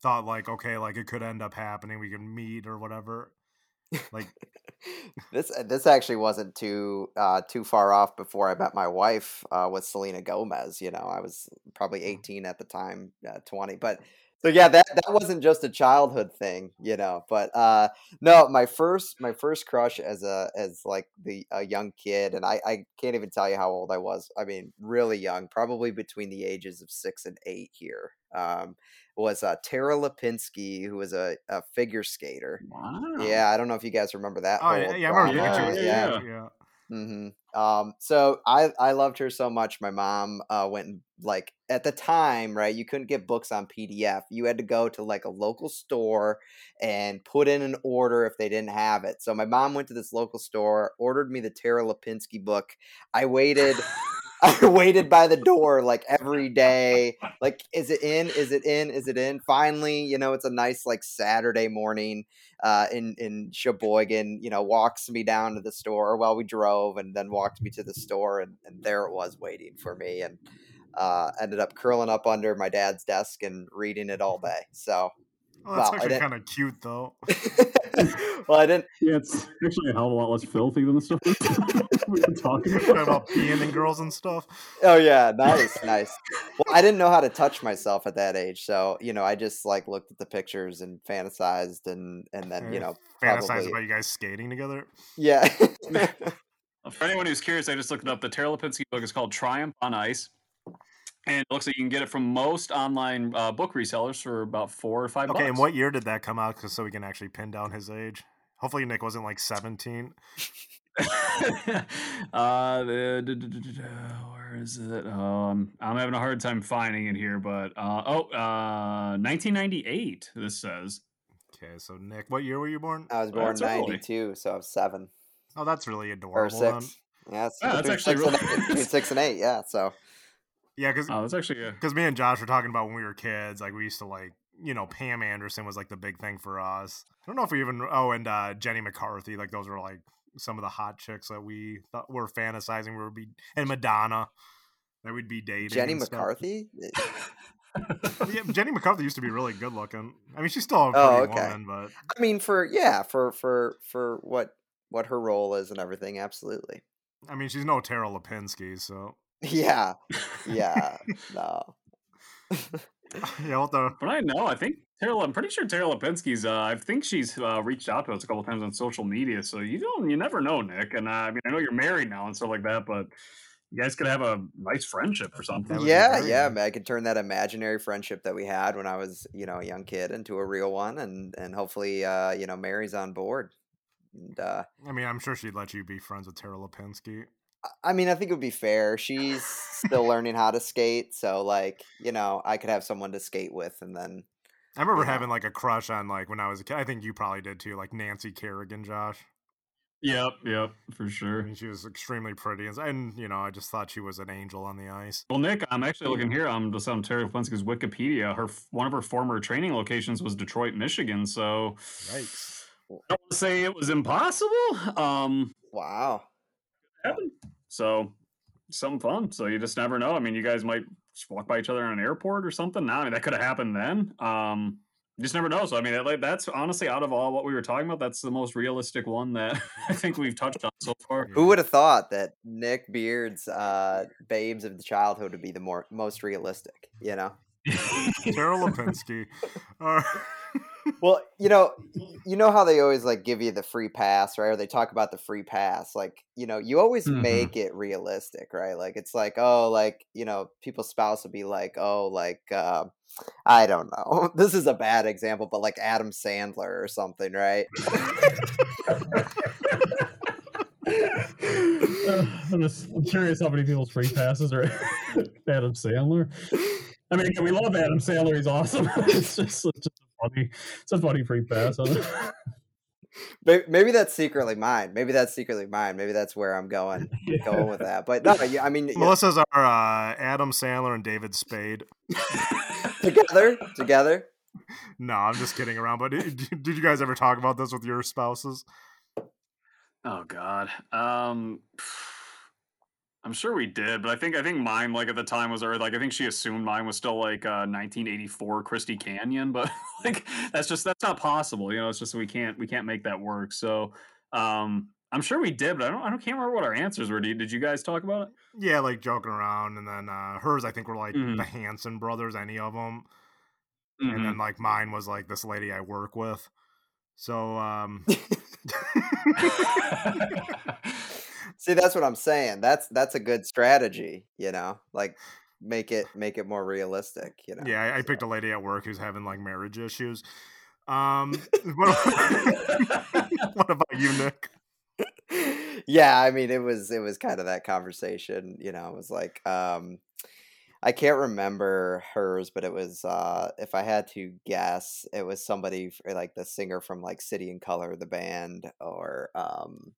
[SPEAKER 2] thought like, okay, like it could end up happening, we could meet or whatever. Like
[SPEAKER 3] this uh, this actually wasn't too uh, too far off before I met my wife uh, with Selena Gomez. You know, I was probably
[SPEAKER 2] Mm.
[SPEAKER 3] 18 at the time, uh, 20. But so yeah, that that wasn't just a childhood thing, you know. But uh, no, my first my first crush as a as like the a young kid, and I I can't even tell you how old I was. I mean, really young, probably between the ages of six and eight here. Um, was uh, Tara Lipinski, who was a, a figure skater.
[SPEAKER 1] wow.
[SPEAKER 3] Yeah, I don't know if you guys remember that.
[SPEAKER 2] oh yeah, yeah, I remember
[SPEAKER 1] Yeah, yeah,
[SPEAKER 2] yeah,
[SPEAKER 1] yeah.
[SPEAKER 2] Yeah.
[SPEAKER 3] hmm Um, so I I loved her so much. My mom uh, went like at the time, right? You couldn't get books on PDF. You had to go to like a local store and put in an order if they didn't have it. So my mom went to this local store, ordered me the Tara Lipinski book. I waited. I waited by the door like every day. Like, is it in? Is it in? Is it in? Finally, you know, it's a nice like Saturday morning uh, in in Sheboygan. You know, walks me down to the store. Well, we drove and then walked me to the store, and, and there it was waiting for me. And uh, ended up curling up under my dad's desk and reading it all day. So,
[SPEAKER 2] Well, that's
[SPEAKER 3] Well,
[SPEAKER 2] actually kind of cute though.
[SPEAKER 3] well, I didn't.
[SPEAKER 1] Yeah, it's actually a hell of a lot less filthy than the stuff we've been talking
[SPEAKER 2] Talking
[SPEAKER 1] about.
[SPEAKER 2] about peeing and girls and stuff.
[SPEAKER 3] Oh yeah, nice, nice. Well, I didn't know how to touch myself at that age, so you know, I just like looked at the pictures and fantasized, and and then you know,
[SPEAKER 2] Fantasize
[SPEAKER 3] probably
[SPEAKER 2] about you guys skating together.
[SPEAKER 3] yeah.
[SPEAKER 1] For anyone who's curious, I just looked it up. The Tara Lipinski book is called Triumph on Ice. And it looks like you can get it from most online uh, book resellers for about four or five
[SPEAKER 2] Okay, and
[SPEAKER 1] bucks.
[SPEAKER 2] what year did that come out? 'Cause so we can actually pin down his age. Hopefully Nick wasn't like seventeen.
[SPEAKER 1] uh, where is it? Um, I'm having a hard time finding it here, but uh, oh, uh, 1998. This says.
[SPEAKER 2] Okay, so Nick, what year were you born?
[SPEAKER 3] I was born in '92, so I was seven.
[SPEAKER 2] Oh, that's really adorable.
[SPEAKER 3] Or six.
[SPEAKER 2] Then.
[SPEAKER 3] Yeah, yeah that's actually really... between six and eight. Yeah, so.
[SPEAKER 2] Yeah, because
[SPEAKER 1] oh, that's actually
[SPEAKER 2] because me and Josh were talking about when we were kids. Like we used to like you know Pam Anderson was like the big thing for us. I don't know if we even oh and uh, Jenny McCarthy like those were like some of the hot chicks that we thought were fantasizing we would be and Madonna that we'd be dating.
[SPEAKER 3] Jenny McCarthy.
[SPEAKER 2] yeah, Jenny McCarthy used to be really good looking. I mean, she's still a oh, pretty oh, okay. woman, but
[SPEAKER 3] I mean, for yeah, for for for what what her role is and everything, absolutely.
[SPEAKER 2] I mean, she's no Tara Lipinski, so
[SPEAKER 3] yeah, yeah, no.
[SPEAKER 2] yeah, what the?
[SPEAKER 1] But I know. I think Tara. I'm pretty sure Tara Lipinski's. Uh, I think she's uh, reached out to us a couple times on social media. So you don't. You never know, Nick. And uh, I mean, I know you're married now and stuff like that, but you guys could have a nice friendship or something.
[SPEAKER 3] Yeah, yeah. I could turn that imaginary friendship that we had when I was, you know, a young kid into a real one, and and hopefully, uh, you know, Mary's on board. And, uh,
[SPEAKER 2] I mean, I'm sure she'd let you be friends with Tara Lipinski.
[SPEAKER 3] I mean, I think it would be fair. She's still learning how to skate, so like, you know, I could have someone to skate with, and then.
[SPEAKER 2] I remember having know. like a crush on like when I was a kid. I think you probably did too, like Nancy Kerrigan, Josh.
[SPEAKER 1] Yep, yep, for sure.
[SPEAKER 2] I mean, she was extremely pretty, and, and, you know, I just thought she was an angel on the ice.
[SPEAKER 1] Well, Nick, I'm actually looking here. I'm just on Tara Lipinski's Wikipedia. Her one of her former training locations was Detroit, Michigan. So,
[SPEAKER 2] yikes!
[SPEAKER 1] I don't want to say it was impossible. Um,
[SPEAKER 3] wow.
[SPEAKER 1] So something fun. So you just never know. I mean, you guys might just walk by each other in an airport or something. Now, I mean, that could have happened then. Um, you just never know. So I mean, like that's honestly out of all what we were talking about, that's the most realistic one that I think we've touched on so far.
[SPEAKER 3] Who would have thought that Nick Beard's uh, "Babes of the Childhood" would be the more most realistic? You know,
[SPEAKER 2] Tara Lipinski. Uh,
[SPEAKER 3] well, you know, you know how they always like give you the free pass, right? Or they talk about the free pass. Like, you know, you always mm-hmm. make it realistic, right? Like it's like, oh, like, you know, people's spouse will be like, oh, like uh, I don't know. This is a bad example, but like Adam Sandler or something, right?
[SPEAKER 4] uh, I'm just I'm curious how many people's free passes are Adam Sandler. I mean, we love Adam Sandler; he's awesome. it's just, it's just funny. It's a funny free pass.
[SPEAKER 3] Maybe that's secretly mine. Maybe that's secretly mine. Maybe that's where I'm going going with that. But no, I mean,
[SPEAKER 2] Melissa's are uh, Adam Sandler and David Spade
[SPEAKER 3] together. Together.
[SPEAKER 2] No, I'm just kidding around. But did, did you guys ever talk about this with your spouses?
[SPEAKER 1] Oh God. Um. I'm sure we did, but I think I think mine like at the time was or like I think she assumed mine was still like uh, 1984 Christy Canyon, but like that's just that's not possible. You know, it's just we can't we can't make that work. So um, I'm sure we did, but I don't I don't can't remember what our answers were. Did, did you guys talk about it?
[SPEAKER 2] Yeah, like joking around, and then uh, hers I think were like mm-hmm. the Hanson brothers, any of them, mm-hmm. and then mm-hmm. like mine was like this lady I work with. So um
[SPEAKER 3] See, that's what I'm saying. That's that's a good strategy, you know. Like make it make it more realistic, you know.
[SPEAKER 2] Yeah, I, I picked a lady at work who's having like marriage issues. Um what, what about you, Nick?
[SPEAKER 3] Yeah, I mean it was it was kind of that conversation, you know, it was like um I can't remember hers, but it was uh if I had to guess, it was somebody like the singer from like City and Colour the band or um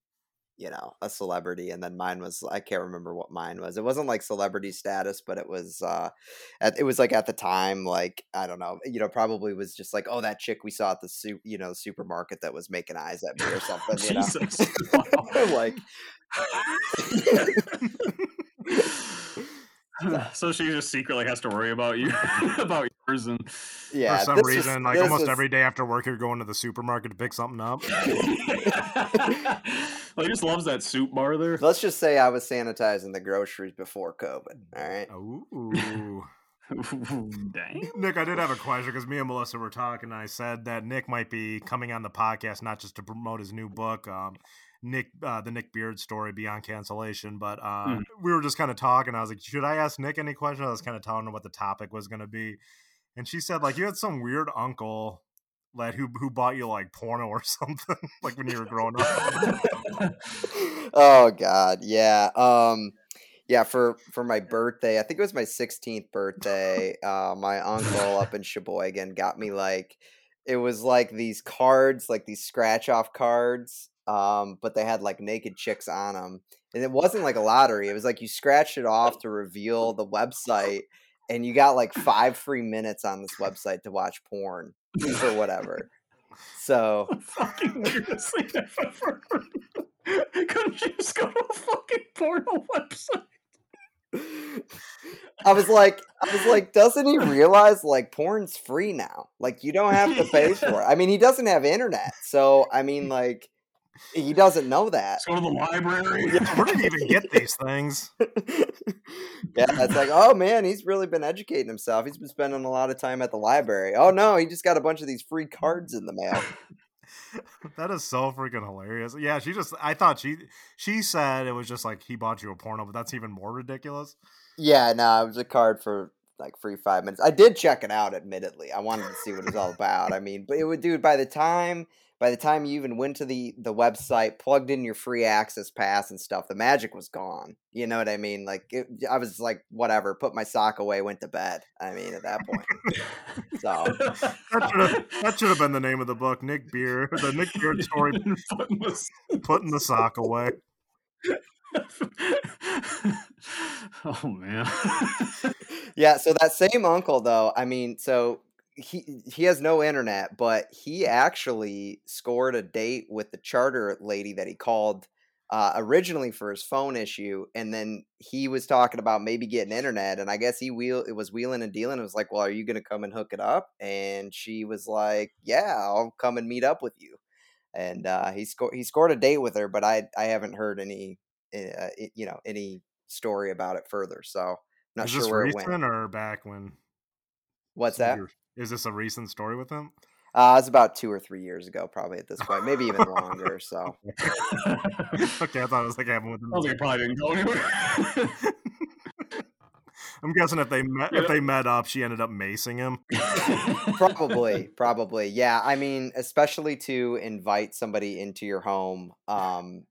[SPEAKER 3] you know a celebrity and then mine was i can't remember what mine was. It wasn't like celebrity status but it was uh at, it was like at the time like i don't know you know probably was just like oh that chick we saw at the soup you know supermarket that was making eyes at me or something you know? Like
[SPEAKER 1] so she just secretly has to worry about you about yours and
[SPEAKER 3] yeah
[SPEAKER 2] for some reason like almost was... every day after work you're going to the supermarket to pick something up
[SPEAKER 1] well he just loves that soup bar there
[SPEAKER 3] let's just say i was sanitizing the groceries before covid all right
[SPEAKER 2] Ooh. Dang. Nick, I did have a question because me and Melissa were talking. And I said that Nick might be coming on the podcast not just to promote his new book, um, Nick, uh, the Nick Beard story beyond cancellation. But uh, mm. we were just kind of talking. I was like, should I ask Nick any questions? I was kind of telling her what the topic was going to be, and she said like you had some weird uncle lad who who bought you like porno or something like when you were growing up.
[SPEAKER 3] oh God, yeah. Um, yeah. For for my birthday, I think it was my 16th birthday. Uh, my uncle up in Sheboygan got me like it was like these cards, like these scratch off cards. Um, but they had like naked chicks on them, and it wasn't like a lottery. It was like you scratched it off to reveal the website, and you got like five free minutes on this website to watch porn or whatever. So
[SPEAKER 1] fucking weirdest thing I've ever heard. Couldn't you just go to a fucking porno website?
[SPEAKER 3] I was like, I was like, doesn't he realize like porn's free now? Like you don't have to pay for it. I mean, he doesn't have internet, so I mean, like, he doesn't know that.
[SPEAKER 1] Let's go to the library.
[SPEAKER 2] Yeah, where did he even get these things?
[SPEAKER 3] yeah, it's like, oh man, he's really been educating himself. He's been spending a lot of time at the library. Oh no, he just got a bunch of these free cards in the mail.
[SPEAKER 2] that is so freaking hilarious. Yeah, she just I thought she she said it was just like he bought you a porno, but that's even more ridiculous.
[SPEAKER 3] Yeah, no, it was a card for like free five minutes. I did check it out, admittedly. I wanted to see what it was all about. I mean, but it would dude, by the time by the time you even went to the the website, plugged in your free access pass and stuff, the magic was gone. You know what I mean? Like it, I was like, whatever, put my sock away, went to bed. I mean, at that point. so
[SPEAKER 2] that should, have, that should have been the name of the book, Nick Beer, the Nick Beer story, putting the sock away.
[SPEAKER 1] oh man.
[SPEAKER 3] yeah, so that same uncle though, I mean, so he he has no internet, but he actually scored a date with the charter lady that he called uh, originally for his phone issue, and then he was talking about maybe getting internet, and I guess he wheel it was wheeling and dealing. It was like, well, are you gonna come and hook it up? And she was like, yeah, I'll come and meet up with you. And uh, he scored he scored a date with her, but I I haven't heard any uh, you know any story about it further. So not
[SPEAKER 2] Is
[SPEAKER 3] sure
[SPEAKER 2] this
[SPEAKER 3] where
[SPEAKER 2] recent
[SPEAKER 3] it went.
[SPEAKER 2] or back when?
[SPEAKER 3] What's
[SPEAKER 2] so
[SPEAKER 3] that?
[SPEAKER 2] You're- Is this a recent story with him?
[SPEAKER 3] Uh, it's about two or three years ago, probably at this point, maybe even longer. So
[SPEAKER 2] okay, I thought it was like happened with him.
[SPEAKER 1] I think probably didn't go anywhere.
[SPEAKER 2] I'm guessing if they met if they met up, she ended up macing him.
[SPEAKER 3] probably, probably, yeah. I mean, especially to invite somebody into your home, um,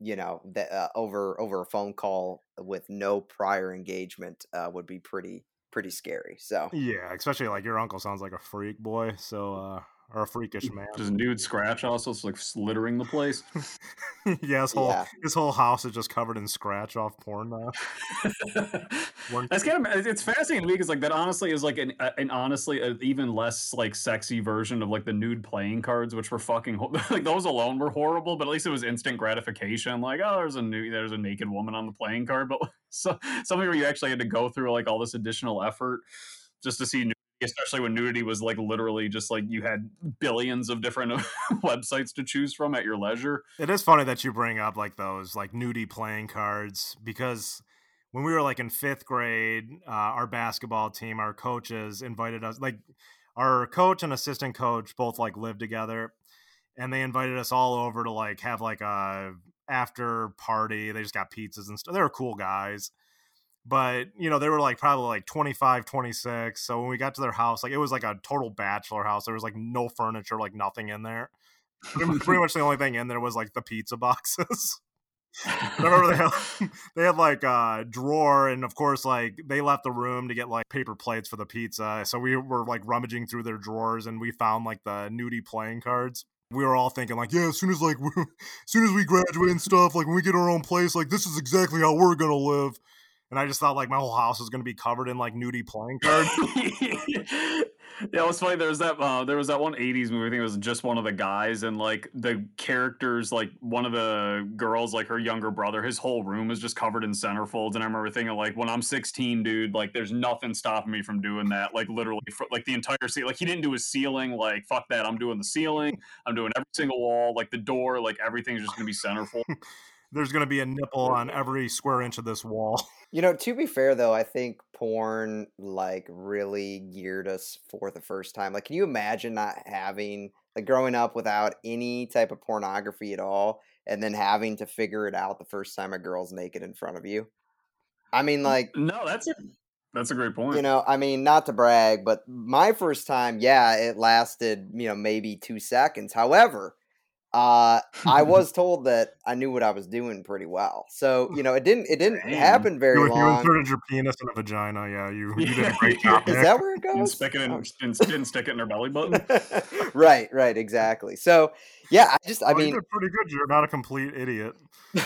[SPEAKER 3] you know, that uh, over over a phone call with no prior engagement uh, would be pretty pretty scary. So
[SPEAKER 2] Yeah, especially like your uncle sounds like a freak boy, so uh or a freakish man.
[SPEAKER 1] Does nude scratch also it's like littering the place?
[SPEAKER 2] yeah, his whole
[SPEAKER 3] Yeah.
[SPEAKER 2] his whole house is just covered in scratch off porn now.
[SPEAKER 1] That's kind of it's fascinating to me because like that honestly is like an, uh, an honestly an even less like sexy version of like the nude playing cards, which were fucking like those alone were horrible, but at least it was instant gratification. Like oh, there's a new there's a naked woman on the playing card, but so something where you actually had to go through like all this additional effort just to see nudity, especially when nudity was like literally just like you had billions of different websites to choose from at your leisure.
[SPEAKER 2] It is funny that you bring up like those like nudie playing cards because when we were like in fifth grade, uh, our basketball team, our coaches invited us like our coach and assistant coach both like lived together and they invited us all over to like have like a after party. They just got pizzas and stuff. They were cool guys. But, you know, they were like probably like 25, 26. So when we got to their house, like it was like a total bachelor house. There was like no furniture, like nothing in there. Pretty much the only thing in there was like the pizza boxes. I remember they had they had like a drawer, and of course, like they left the room to get like paper plates for the pizza. So we were like rummaging through their drawers, and we found like the nudie playing cards. We were all thinking like, yeah, as soon as like as soon as we graduate and stuff, like when we get our own place, like this is exactly how we're gonna live. And I just thought like my whole house was gonna be covered in like nudie playing cards.
[SPEAKER 1] yeah, it was funny. There was that uh, there was that one '80s movie. I think it was just one of the guys, and like the characters, like one of the girls, like her younger brother, his whole room is just covered in centerfolds. And I remember thinking, like, when I'm 16, dude, like, there's nothing stopping me from doing that. Like, literally, for, like the entire ceiling. Like, he didn't do his ceiling. Like, fuck that. I'm doing the ceiling. I'm doing every single wall. Like the door. Like everything's just gonna be centerfold.
[SPEAKER 2] There's gonna be a nipple on every square inch of this wall.
[SPEAKER 3] You know, to be fair though, I think porn like really geared us for the first time. Like, can you imagine not having like growing up without any type of pornography at all, and then having to figure it out the first time a girl's naked in front of you? I mean, like,
[SPEAKER 1] No, that's a That's a great point.
[SPEAKER 3] You know, I mean, not to brag, but my first time, yeah, it lasted, you know, maybe two seconds. However, uh, I was told that I knew what I was doing pretty well. So, you know, it didn't it didn't
[SPEAKER 1] Dang.
[SPEAKER 3] happen very
[SPEAKER 2] You, you inserted your penis in a vagina. Yeah, you, you did a great
[SPEAKER 1] Yeah.
[SPEAKER 2] job.
[SPEAKER 3] Is that where it
[SPEAKER 1] and
[SPEAKER 3] goes?
[SPEAKER 1] stick it in,
[SPEAKER 3] Oh.
[SPEAKER 1] and, and stick it in her belly button.
[SPEAKER 3] right, right, exactly. So, yeah, I just I
[SPEAKER 2] Oh, you
[SPEAKER 3] mean,
[SPEAKER 2] did pretty good. You're not a complete idiot.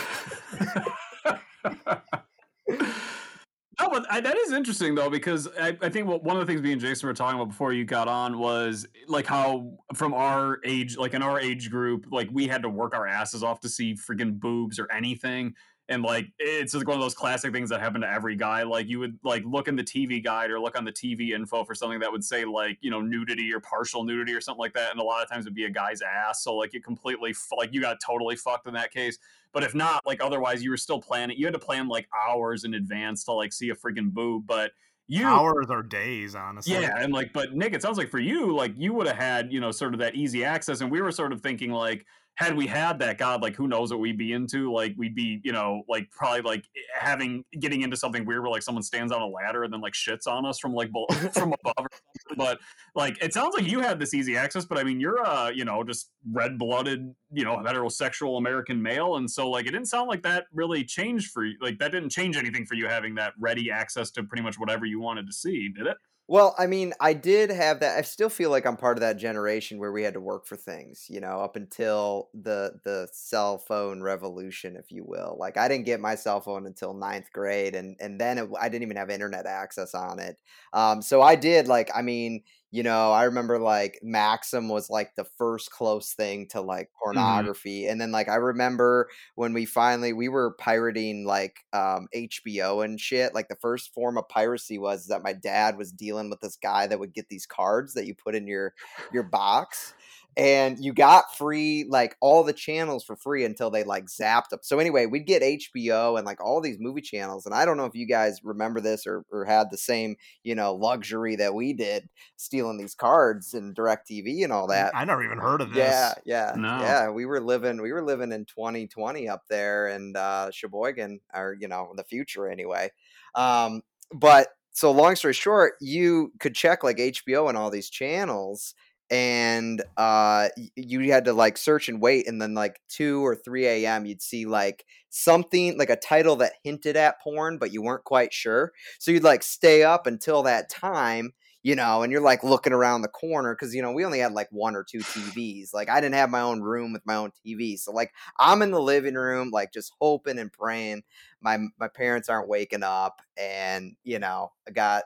[SPEAKER 1] Oh, no, but I, that is interesting though because I, I think what, one of the things me and Jason were talking about before you got on was like how from our age, like in our age group, like we had to work our asses off to see freaking boobs or anything, and like it's just one of those classic things that happen to every guy. Like you would like look in the TV guide or look on the TV info for something that would say like you know nudity or partial nudity or something like that, and a lot of times it'd be a guy's ass. So like it completely like you got totally fucked in that case. But if not, like otherwise, you were still planning. You had to plan like hours in advance to like see a freaking boob. But you,
[SPEAKER 2] Hours or days, honestly.
[SPEAKER 1] yeah, and like, but Nick, it sounds like for you, like you would have had, you know, sort of that easy access, and we were sort of thinking like, had we had that, God, like who knows what we'd be into? Like we'd be, you know, like probably like having getting into something weird where like someone stands on a ladder and then like shits on us from like bel- from above or something. But like it sounds like you had this easy access, but I mean you're uh, you know, just red blooded, you know, heterosexual American male, and so like it didn't sound like that really changed for you. Like that didn't change anything for you having that ready access to pretty much whatever you wanted to see, did it?
[SPEAKER 3] Well, I mean, I did have that. I still feel like I'm part of that generation where we had to work for things, you know, up until the the cell phone revolution, if you will. Like, I didn't get my cell phone until ninth grade, and and then it, I didn't even have internet access on it. Um, so I did like, I mean, you know, I remember like Maxim was like the first close thing to like pornography, and then like I remember when we finally we were pirating like um HBO and shit. Like the first form of piracy was that my dad was dealing with this guy that would get these cards that you put in your your box. And you got free like all the channels for free until they like zapped them. So anyway, we'd get HBO and like all these movie channels. And I don't know if you guys remember this or, or had the same, you know, luxury that we did stealing these cards and DirecTV and all that.
[SPEAKER 2] I never even heard of this.
[SPEAKER 3] Yeah, yeah,
[SPEAKER 1] No.
[SPEAKER 3] yeah. We were living, we were living in 2020 up there in uh, Sheboygan, or you know, the future anyway. Um, but so long story short, you could check like HBO and all these channels, and uh, you had to like search and wait, and then like two or three a.m. you'd see like something like a title that hinted at porn, but you weren't quite sure. So you'd like stay up until that time you know, and you're like looking around the corner because you know we only had like one or two TVs. Like I didn't have my own room with my own TV, so like I'm in the living room, like just hoping and praying my my parents aren't waking up, and you know I got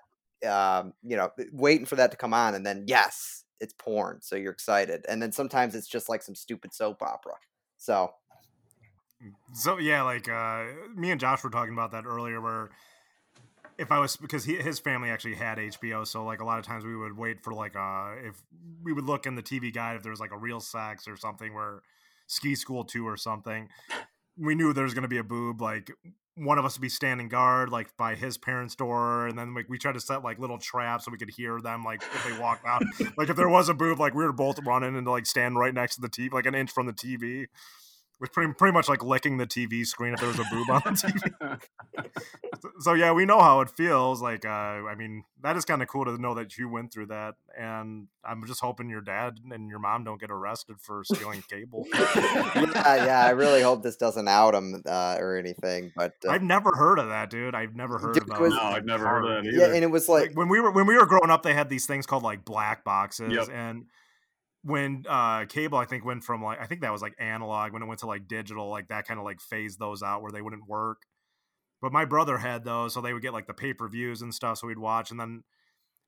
[SPEAKER 3] um you know waiting for that to come on, and then yes, it's porn, so you're excited, and then sometimes it's just like some stupid soap opera. So
[SPEAKER 2] So yeah, like uh, me and Josh were talking about that earlier, where if I was because he, his family actually had HBO, so like a lot of times we would wait for like uh if we would look in the TV guide if there was like a real sex or something where ski school two or something, we knew there was going to be a boob. Like one of us would be standing guard like by his parents' door, and then like we tried to set like little traps so we could hear them like if they walked out. like if there was a boob, like we were both running and like stand right next to the TV, like an inch from the TV. Was pretty, pretty much like licking the TV screen if there was a boob on the TV. So- so yeah, we know how it feels. Like, uh, I mean, that is kind of cool to know that you went through that, and I'm just hoping your dad and your mom don't get arrested for stealing cable.
[SPEAKER 3] yeah, yeah, I really hope this doesn't out him uh, or anything, but uh,
[SPEAKER 2] I've never heard of that, dude. I've never heard
[SPEAKER 3] Dude, it
[SPEAKER 2] about.
[SPEAKER 3] was-
[SPEAKER 1] no, I've never heard of that
[SPEAKER 3] yeah, and it was
[SPEAKER 2] like
[SPEAKER 3] like
[SPEAKER 2] when we were when we were growing up, they had these things called like black boxes,
[SPEAKER 1] Yep.
[SPEAKER 2] and when uh cable, I think went from like I think that was like analog. When it went to like digital, like that kind of like phased those out where they wouldn't work. But my brother had those, so they would get like the pay per views and stuff, so we'd watch. And then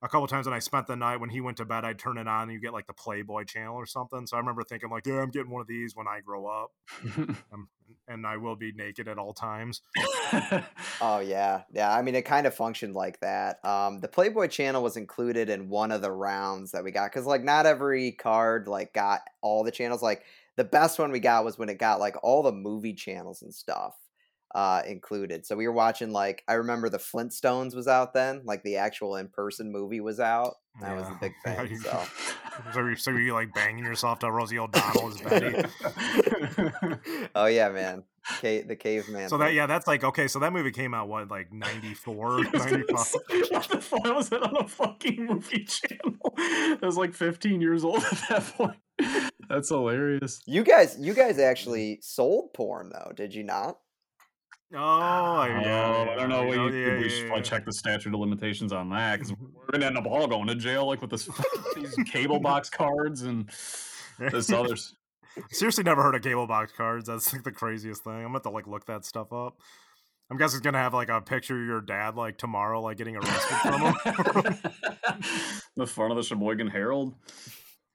[SPEAKER 2] a couple times when I spent the night when he went to bed, I'd turn it on and you get like the Playboy channel or something. So I remember thinking like, yeah, I'm getting one of these when I grow up, um, and I will be naked at all times.
[SPEAKER 3] Oh yeah, yeah. I mean, it kind of functioned like that. Um, the Playboy channel was included in one of the rounds that we got because, like, not every card like got all the channels. Like, the best one we got was when it got like all the movie channels and stuff. Uh, included. So we were watching like I remember the Flintstones was out then, like the actual in person movie was out. That was a big thing. So
[SPEAKER 2] So you so you like banging yourself to Rosie O'Donnell as Betty.
[SPEAKER 3] oh yeah, man, Ca- the caveman.
[SPEAKER 2] So that
[SPEAKER 3] thing.
[SPEAKER 2] yeah, that's like okay. So that movie came out what like 94,
[SPEAKER 1] I was
[SPEAKER 2] 95?
[SPEAKER 1] say, What the fuck was it on a fucking movie channel? It was like 15 years old at that point. That's hilarious.
[SPEAKER 3] You guys, you guys actually sold porn though, did you not?
[SPEAKER 2] Oh, yeah,
[SPEAKER 1] Oh, I don't know. We,
[SPEAKER 2] yeah,
[SPEAKER 1] we should probably check the statute of limitations on that because we're gonna end up all going to jail, like with this these cable box cards and this others.
[SPEAKER 2] Seriously, never heard of cable box cards. That's like the craziest thing. I'm gonna have to like look that stuff up. I'm guessing it's gonna have like a picture of your dad like tomorrow, like getting arrested from him.
[SPEAKER 1] the front of the Sheboygan Herald.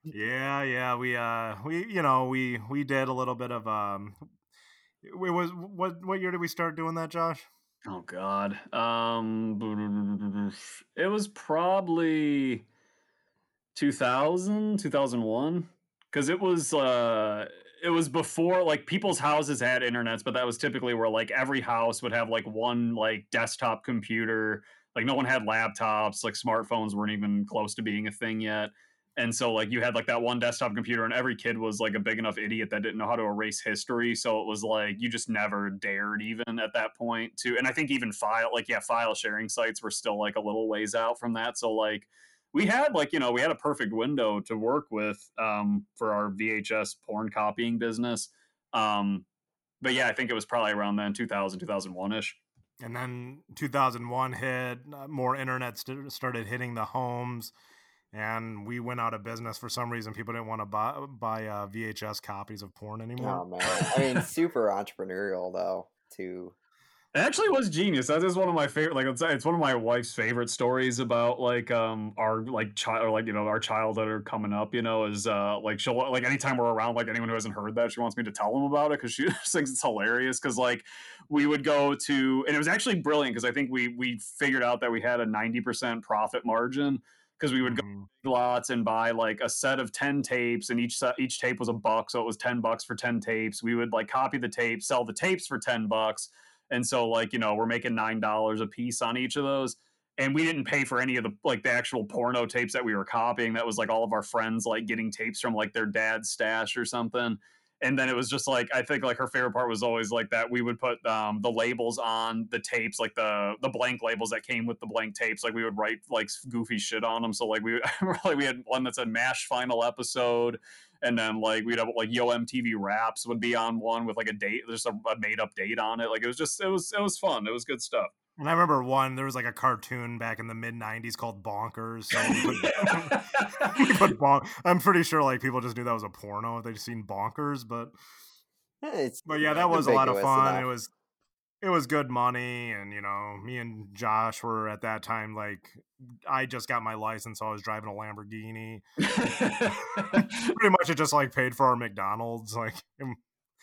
[SPEAKER 2] yeah, yeah. We uh, we you know we we did a little bit of um. It was what what year did we start doing that, Josh?
[SPEAKER 1] Oh God. Um, it was probably 2000, 2001 because it was uh it was before like people's houses had internets, but that was typically where like every house would have like one like desktop computer. Like no one had laptops, like smartphones weren't even close to being a thing yet. And so like you had like that one desktop computer and every kid was like a big enough idiot that didn't know how to erase history. So it was like you just never dared even at that point to and I think even file like yeah, file sharing sites were still like a little ways out from that. So like we had like, you know, we had a perfect window to work with um for our VHS porn copying business. Um but yeah, I think it was probably around then 2000 2001ish.
[SPEAKER 2] And then 2001 hit, uh, more internet st- started hitting the homes, and we went out of business for some reason. People didn't want to buy buy uh, VHS copies of porn anymore.
[SPEAKER 3] Oh man, I mean, super entrepreneurial though. To
[SPEAKER 1] It actually was genius. That is one of my favorite. Like it's, it's one of my wife's favorite stories about like um our like child or like you know our child that are coming up. You know, is uh like she'll like anytime we're around like anyone who hasn't heard that she wants me to tell them about it because she thinks it's hilarious. Because like we would go to and it was actually brilliant because I think we we figured out that we had a ninety percent profit margin because we would go
[SPEAKER 2] Mhm.
[SPEAKER 1] lots and buy like a set of 10 tapes and each set, each tape was a buck so it was 10 bucks for 10 tapes. We would like copy the tapes sell the tapes for 10 bucks and so like you know we're making nine dollars a piece on each of those and we didn't pay for any of the like the actual porno tapes that we were copying. That was like all of our friends like getting tapes from like their dad's stash or something and then it was just like i think like her favorite part was always like that we would put um, the labels on the tapes like the the blank labels that came with the blank tapes like we would write like goofy shit on them so like we like we had one that said mash final episode and then like we'd have like yo mtv raps would be on one with like a date just a, a made up date on it like it was just it was it was fun it was good stuff
[SPEAKER 2] And I remember one. There was like a cartoon back in the mid '90s called Bonkers. So we put, we put bon- I'm pretty sure like people just knew that was a porno if they'd seen Bonkers. But
[SPEAKER 3] eh, it's
[SPEAKER 2] but yeah, that was a lot of fun. It was it was good money, and you know, me and Josh were at that time like I just got my license, so I was driving a Lamborghini. Pretty much, it just like paid for our McDonald's, like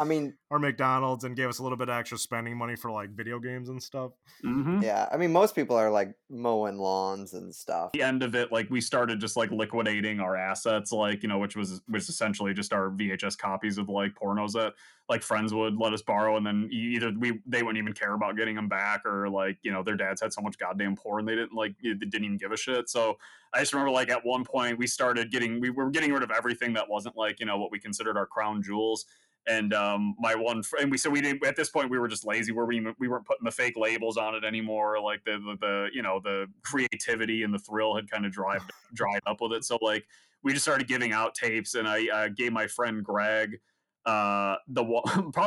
[SPEAKER 3] I mean,
[SPEAKER 2] our McDonald's, and gave us a little bit of extra spending money for like video games and stuff.
[SPEAKER 1] hmm
[SPEAKER 3] yeah. I mean, most people are like mowing lawns and stuff.
[SPEAKER 1] the end of it like we started just like liquidating our assets like you know which was was essentially just our vhs copies of like pornos that like friends would let us borrow and then either we they wouldn't even care about getting them back or like you know their dads had so much goddamn porn they didn't like they didn't even give a shit so i just remember like at one point we started getting we were getting rid of everything that wasn't like you know what we considered our crown jewels and um my one friend we so we didn't at this point we were just lazy. Where we we weren't putting the fake labels on it anymore. Like the the, the you know the creativity and the thrill had kind of dried dried up with it. So like we just started giving out tapes and i uh, gave my friend greg uh the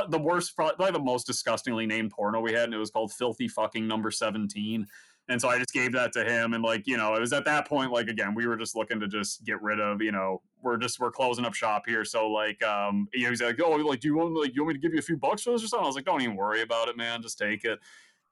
[SPEAKER 1] the worst probably the most disgustingly named porno we had and it was called filthy fucking number 17 and so i just gave that to him and like you know it was at that point like again we were just looking to just get rid of you know we're just we're closing up shop here. So like um you know, he's like oh like do you want like you want me to give you a few bucks for this or something? I was like don't even worry about it man. Just take it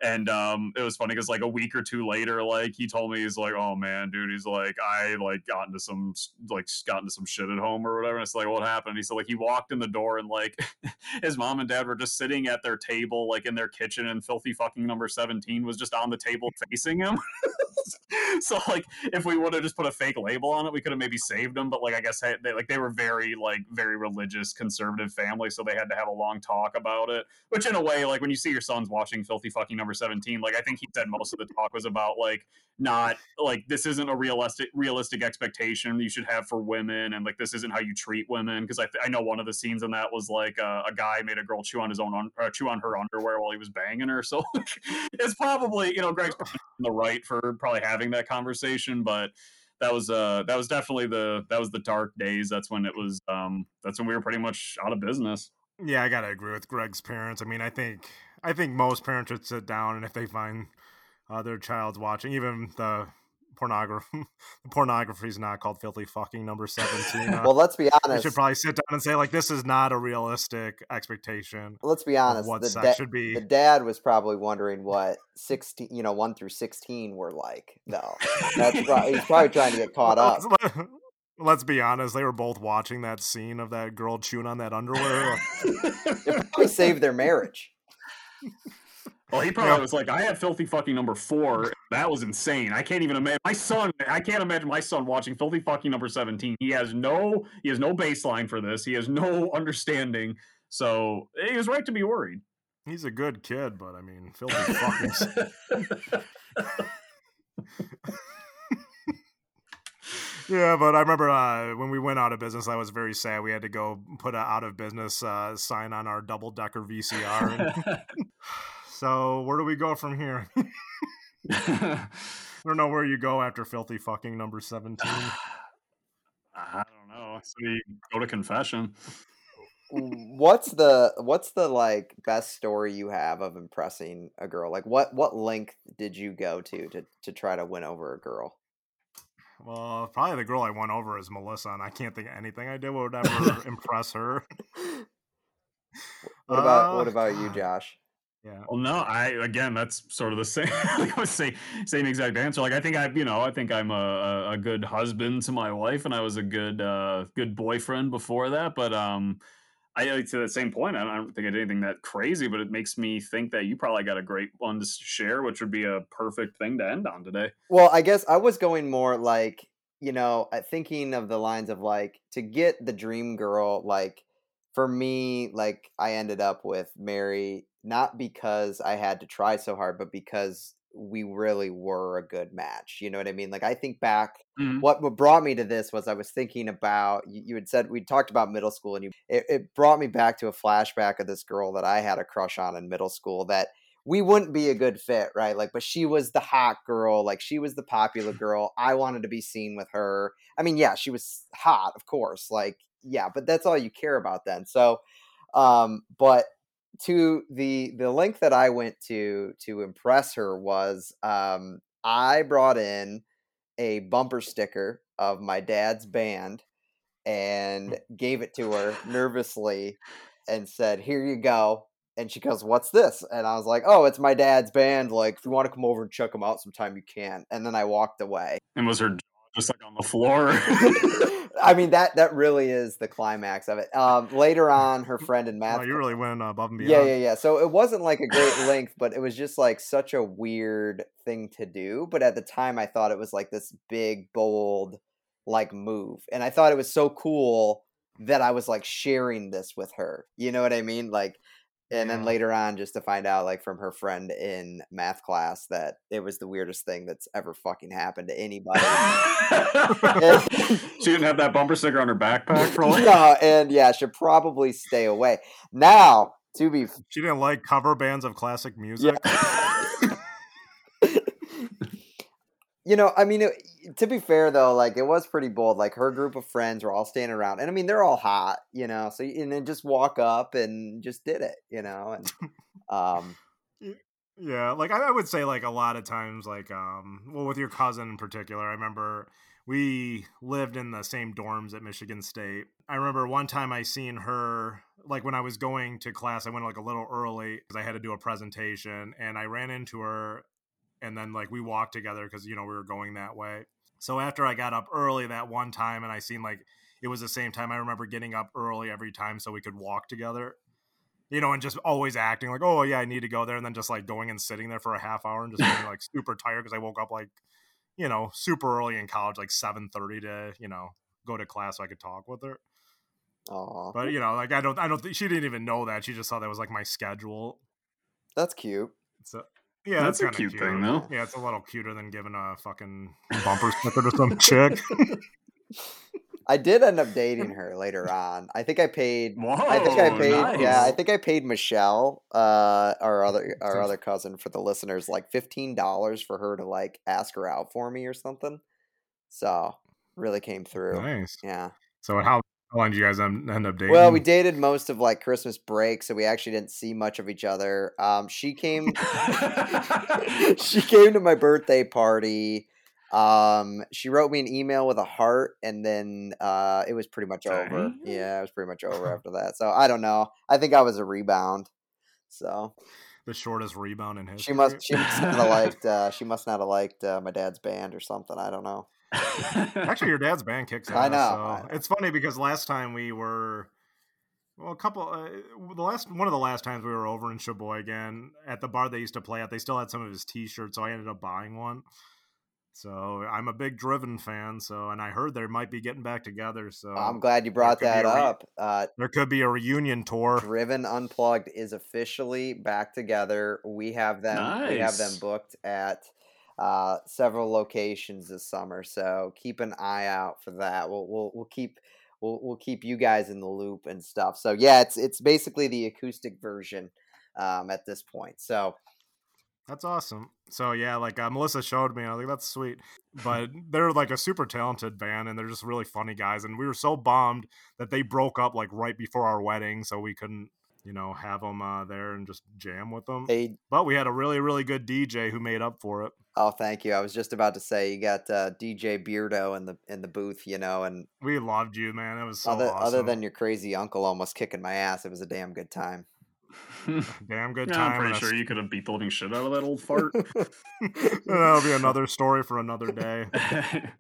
[SPEAKER 1] and um, it was funny because like a week or two later, like he told me he's like, "Oh man, dude," he's like, "I like got into some like got into some shit at home or whatever." And it's like, "What happened?" He said like he walked in the door and like his mom and dad were just sitting at their table, like in their kitchen, and filthy fucking number seventeen was just on the table facing him. so like if we would have just put a fake label on it we could have maybe saved them but like i guess they, like they were very like very religious conservative family so they had to have a long talk about it which in a way like when you see your sons watching filthy fucking number 17 like i think he said most of the talk was about like not like this isn't a realistic realistic expectation you should have for women and like this isn't how you treat women because I, I know one of the scenes in that was like uh, a guy made a girl chew on his own un- uh, chew on her underwear while he was banging her so it's probably you know greg's the right for probably having that conversation but that was uh that was definitely the that was the dark days. That's when it was um that's when we were pretty much out of business.
[SPEAKER 2] Yeah i gotta agree with greg's parents. I mean i think i think most parents would sit down and if they find uh, their child's watching. Even the pornography, the pornography is not called filthy fucking number seventeen.
[SPEAKER 3] Uh, well, let's be honest.
[SPEAKER 2] You should probably sit down and say like, this is not a realistic expectation.
[SPEAKER 3] Let's be honest.
[SPEAKER 2] What
[SPEAKER 3] the
[SPEAKER 2] da- should be.
[SPEAKER 3] The dad was probably wondering what sixteen, you know, one through sixteen were like. No, that's right. He's probably trying to get caught up.
[SPEAKER 2] Let's be honest, they were both watching that scene of that girl chewing on that underwear.
[SPEAKER 3] it probably saved their marriage.
[SPEAKER 1] Well, he probably was like, I had filthy fucking number four. That was insane. I can't even imagine my son. I can't imagine my son watching filthy fucking number seventeen. He has no, he has no baseline for this. He has no understanding. So he was right to be worried.
[SPEAKER 2] He's a good kid, but I mean, filthy fucking. yeah, but I remember uh, when we went out of business, I was very sad. We had to go put an out of business uh, sign on our double decker VCR. And... So where do we go from here? I don't know where you go after filthy fucking number seventeen.
[SPEAKER 1] I don't know. So you go to confession.
[SPEAKER 3] What's the what's the like best story you have of impressing a girl? Like what what length did you go to to to try to win over a girl?
[SPEAKER 2] Well, probably the girl I won over is Melissa, and I can't think of anything I did would ever impress her.
[SPEAKER 3] What about uh, what about you, Josh?
[SPEAKER 2] Yeah.
[SPEAKER 1] Well, no, I again, that's sort of the same. like I would say, same exact answer. Like I think I, you know, I think I'm a, a good husband to my wife, and I was a good uh, good boyfriend before that. But um, I to the same point, I don't think I did anything that crazy, but it makes me think that you probably got a great one to share, which would be a perfect thing to end on today.
[SPEAKER 3] Well, I guess I was going more like you know, uh, thinking of the lines of like to get the dream girl, like for me, like I ended up with Mary not because I had to try so hard, but because we really were a good match. You know what I mean? Like I think back, mm-hmm. what what brought me to this was I was thinking about you, you had said we talked about middle school, and you it, it brought me back to a flashback of this girl that I had a crush on in middle school that we wouldn't be a good fit, right? Like, but she was the hot girl, like she was the popular girl. I wanted to be seen with her. I mean, yeah, she was hot, of course, like yeah, but that's all you care about then. So, um, but to the the length that I went to to impress her was um, I brought in a bumper sticker of my dad's band and gave it to her nervously and said, "Here you go." And she goes, "What's this?" And I was like, "Oh, it's my dad's band. Like, if you want to come over and check them out sometime, you can." And then I walked away.
[SPEAKER 1] And was her just like on the floor?
[SPEAKER 3] I mean that that really is the climax of it. Um, later on, her friend in math.
[SPEAKER 2] Oh, you really went above and beyond.
[SPEAKER 3] Yeah, yeah, yeah. So it wasn't like a great length, but it was just like such a weird thing to do. But at the time, I thought it was like this big, bold, like move, and I thought it was so cool that I was like sharing this with her. You know what I mean? Like and then uh-huh. later on just to find out like from her friend in math class that it was the weirdest thing that's ever fucking happened to anybody.
[SPEAKER 1] She didn't have that bumper sticker on her backpack for like
[SPEAKER 3] no, and yeah should probably stay away. Now to be
[SPEAKER 2] she didn't like cover bands of classic music? yeah.
[SPEAKER 3] You know i mean it, to be fair though, like it was pretty bold. Like her group of friends were all standing around, and I mean they're all hot, you know. So and then just walk up and just did it, you know. And um,
[SPEAKER 2] yeah, like I, I would say, like a lot of times, like um, well, with your cousin in particular, I remember we lived in the same dorms at Michigan State. I remember one time I seen her like when I was going to class, I went like a little early because I had to do a presentation, and I ran into her and then like we walked together because you know we were going that way so after i got up early that one time and i seen like it was the same time i remember getting up early every time so we could walk together you know and just always acting like oh yeah i need to go there and then just like going and sitting there for a half hour and just being like super tired because i woke up like you know, super early in college, like seven thirty to you know go to class so I could talk with her.
[SPEAKER 3] Oh,
[SPEAKER 2] But you know, like I don't, I don't think she didn't even know that. She just thought that was like my schedule.
[SPEAKER 3] that's cute.
[SPEAKER 2] So yeah,
[SPEAKER 1] That's
[SPEAKER 2] that's,
[SPEAKER 1] a
[SPEAKER 2] kinda
[SPEAKER 1] cute thing, though.
[SPEAKER 2] Yeah, it's a little cuter than giving a fucking bumper sticker to some chick.
[SPEAKER 3] I did end up dating her later on. I think I paid.
[SPEAKER 1] Whoa,
[SPEAKER 3] I think I paid. Yeah, I think I paid Michelle, uh, our other our other cousin, for the listeners, like fifteen dollars for her to like ask her out for me or something. So really came through.
[SPEAKER 2] nice.
[SPEAKER 3] Yeah.
[SPEAKER 2] So how, how long did you guys end, end up dating?
[SPEAKER 3] Well, we dated most of like Christmas break, so we actually didn't see much of each other. Um, she came. she came to my birthday party. Um, she wrote me an email with a heart, and then uh, it was pretty much over. Yeah, it was pretty much over after that. So I don't know. I think I was a rebound. So
[SPEAKER 2] the shortest rebound in history.
[SPEAKER 3] she must. She must not have liked. Uh, she must not have liked uh, my dad's band or something. I don't know.
[SPEAKER 2] Actually, your dad's band kicks ass.
[SPEAKER 3] I know,
[SPEAKER 2] so
[SPEAKER 3] I know.
[SPEAKER 2] It's funny because last time we were, well, a couple, uh, the last one of the last times we were over in Sheboygan at the bar they used to play at, they still had some of his T-shirts, so I ended up buying one. So I'm a big Driven fan. So and I heard they might be getting back together. So
[SPEAKER 3] I'm glad you brought that
[SPEAKER 2] re-
[SPEAKER 3] up. Uh,
[SPEAKER 2] there could be a reunion tour.
[SPEAKER 3] Driven Unplugged is officially back together. We have them. We have them booked at uh, several locations this summer. So keep an eye out for that. We'll we'll, we'll keep we'll, we'll keep you guys in the loop and stuff. So yeah, it's it's basically the acoustic version um, at this point. So
[SPEAKER 2] That's awesome. So yeah, like uh, Melissa showed me, I was like, that's sweet. But they're like a super talented band, and they're just really funny guys. And we were so bummed that they broke up like right before our wedding, so we couldn't, you know, have them uh, there and just jam with them.
[SPEAKER 3] they
[SPEAKER 2] But we had a really, really good DJ who made up for it.
[SPEAKER 3] oh thank you. I was just about to say you got uh, DJ Beardo in the in the booth, you know, and
[SPEAKER 2] We loved you, man. It was so
[SPEAKER 3] other
[SPEAKER 2] awesome.
[SPEAKER 3] other than your crazy uncle almost kicking my ass, it was a damn good time.
[SPEAKER 2] damn good
[SPEAKER 1] Yeah,
[SPEAKER 2] time.
[SPEAKER 1] I'm pretty sure you could have beat the living shit out of that old fart.
[SPEAKER 2] That'll be another story for another day.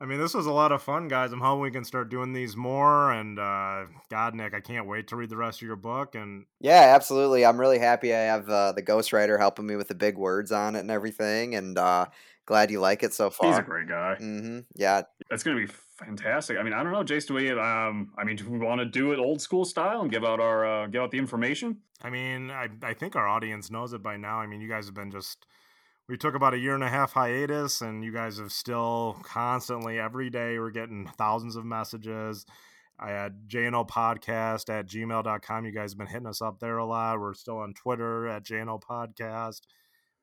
[SPEAKER 2] I mean, this was a lot of fun, guys. I'm hoping we can start doing these more. And uh, God, Nick, I can't wait to read the rest of your book. And
[SPEAKER 3] Yeah, absolutely. I'm really happy I have uh, the ghostwriter helping me with the big words on it and everything, and uh, glad you like it so far.
[SPEAKER 1] He's a great guy.
[SPEAKER 3] hmm Yeah,
[SPEAKER 1] That's gonna be fantastic. I mean, I don't know, Jace. Do we? Um, I mean, do we want to do it old school style and give out our uh, give out the information?
[SPEAKER 2] I mean, I, I think our audience knows it by now. I mean, you guys have been just. We took about a year and a half hiatus, and you guys have still constantly, every day, we're getting thousands of messages. I had JNO podcast at gmail.com. You guys have been hitting us up there a lot. We're still on Twitter at JNO podcast,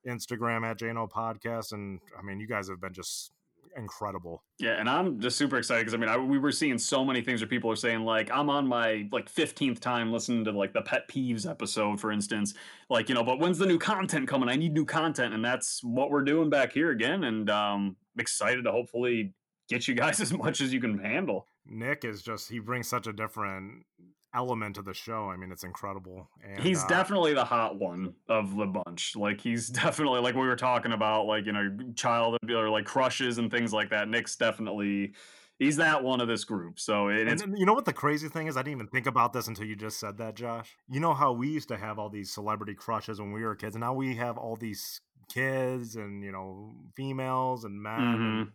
[SPEAKER 2] Instagram at JNO podcast. And I mean, you guys have been just incredible.
[SPEAKER 1] Yeah, and I'm just super excited because I mean, I, we were seeing so many things where people are saying like, I'm on my like 15th time listening to like the pet peeves episode, for instance. Like, you know, but when's the new content coming? I need new content, and that's what we're doing back here again. And um, excited to hopefully get you guys as much as you can handle.
[SPEAKER 2] Nick is just, he brings such a different element of the show. I mean, it's incredible. And,
[SPEAKER 1] he's
[SPEAKER 2] uh,
[SPEAKER 1] definitely the hot one of the bunch. Like he's definitely like we were talking about, like you know, child or like crushes and things like that. Nick's definitely he's that one of this group. So it, it's
[SPEAKER 2] you know what the crazy thing is? I didn't even think about this until you just said that, Josh. You know how we used to have all these celebrity crushes when we were kids, and now we have all these kids and you know females and men and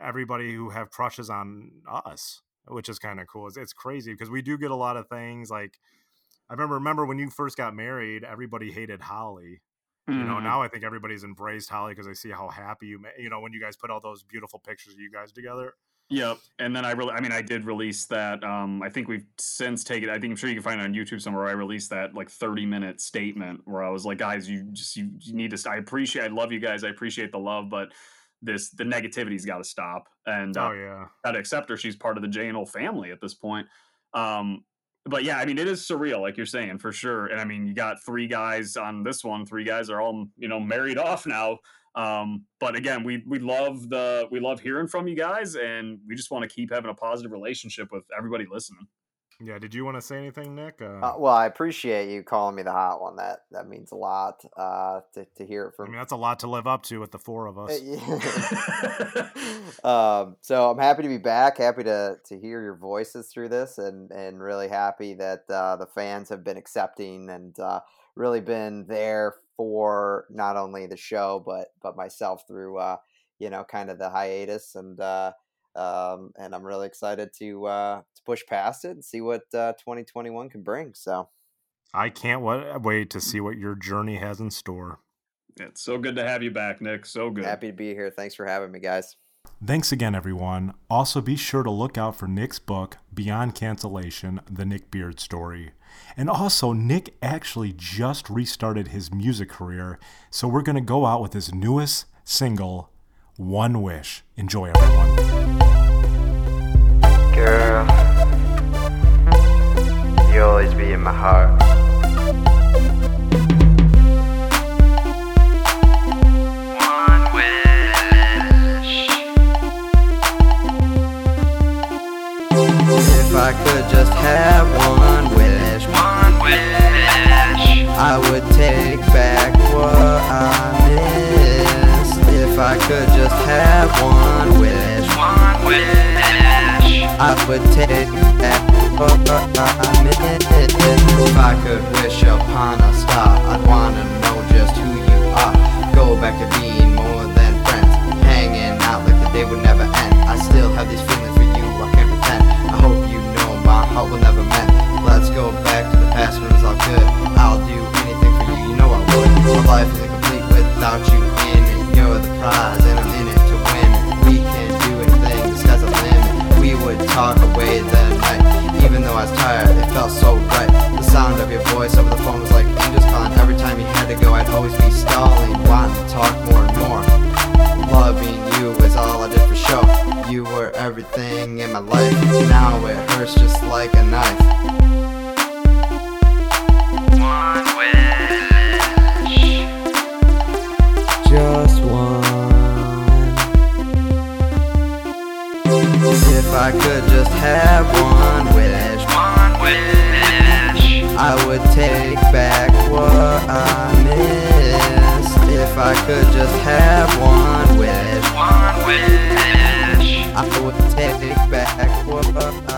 [SPEAKER 2] everybody who have crushes on us, which is kind of cool. It's, it's crazy because we do get a lot of things like. I remember remember when you first got married, everybody hated Holly. You know,
[SPEAKER 1] Mhm.
[SPEAKER 2] now I think everybody's embraced Holly because they see how happy you, you know, when you guys put all those beautiful pictures of you guys together.
[SPEAKER 1] Yep. And then I really, I mean, I did release that. Um, I think we've since taken. I think I'm sure you can find it on YouTube somewhere. I released that like 30 minute statement where I was like, guys, you just you, you need to. st- I appreciate. I love you guys. I appreciate the love, but this the negativity's got to stop. And uh,
[SPEAKER 2] Oh yeah,
[SPEAKER 1] got to accept her. She's part of the JNO family at this point. Um, but yeah, I mean, it is surreal, like you're saying, for sure. And I mean, you got three guys on this one. Three guys are all you know married off now. Um, but again, we we love the we love hearing from you guys, and we just want to keep having a positive relationship with everybody listening.
[SPEAKER 2] Yeah. Did you want to say anything, Nick? Uh,
[SPEAKER 3] uh, well, I appreciate you calling me the hot one. That that means a lot uh, to to hear it from.
[SPEAKER 2] I mean, that's a lot to live up to with the four of us.
[SPEAKER 3] um, so I'm happy to be back. Happy to to hear your voices through this, and and really happy that uh, the fans have been accepting and uh, really been there for not only the show but but myself through uh, you know, kind of the hiatus, and uh, um, and I'm really excited to uh, to push past it and see what uh, 2021 can bring. So
[SPEAKER 2] I can't wait to see what your journey has in store.
[SPEAKER 1] It's so good to have you back, Nick. So good.
[SPEAKER 3] Happy to be here. Thanks for having me, guys.
[SPEAKER 2] Thanks again, everyone. Also, be sure to look out for Nick's book, Beyond Cancellation The Nick Beard Story. And also, Nick actually just restarted his music career, so we're going to go out with his newest single, One Wish. Enjoy, everyone.
[SPEAKER 3] Girl, you always be in my heart. One wish If I could just have one wish, one wish, I would take back what I missed. If I could just have one wish, one wish, I would take back what I missed. If I could wish upon a star, I'd wanna know just who you are. Go back to being more than friends, hanging out like the day would never end. I still have these feelings for you, I can't pretend. I hope you know my heart will never mend. Let's go back to the past when it was all good. I'll do anything for you, you know I would. My life isn't complete without you in it. You're the prize, and I'm in it to win. We can do anything, the sky's the limit. We would talk away the night. Even though I was tired, it felt so right. The sound of your voice over the phone was like angels calling. Every time you had to go, I'd always be stalling, wanting to talk more and more. Loving you was all I did for show. You were everything in my life. Now it hurts just like a knife. I could just have one wish, one wish, I would take back what I missed. If I could just have one wish, one wish, I would take back what I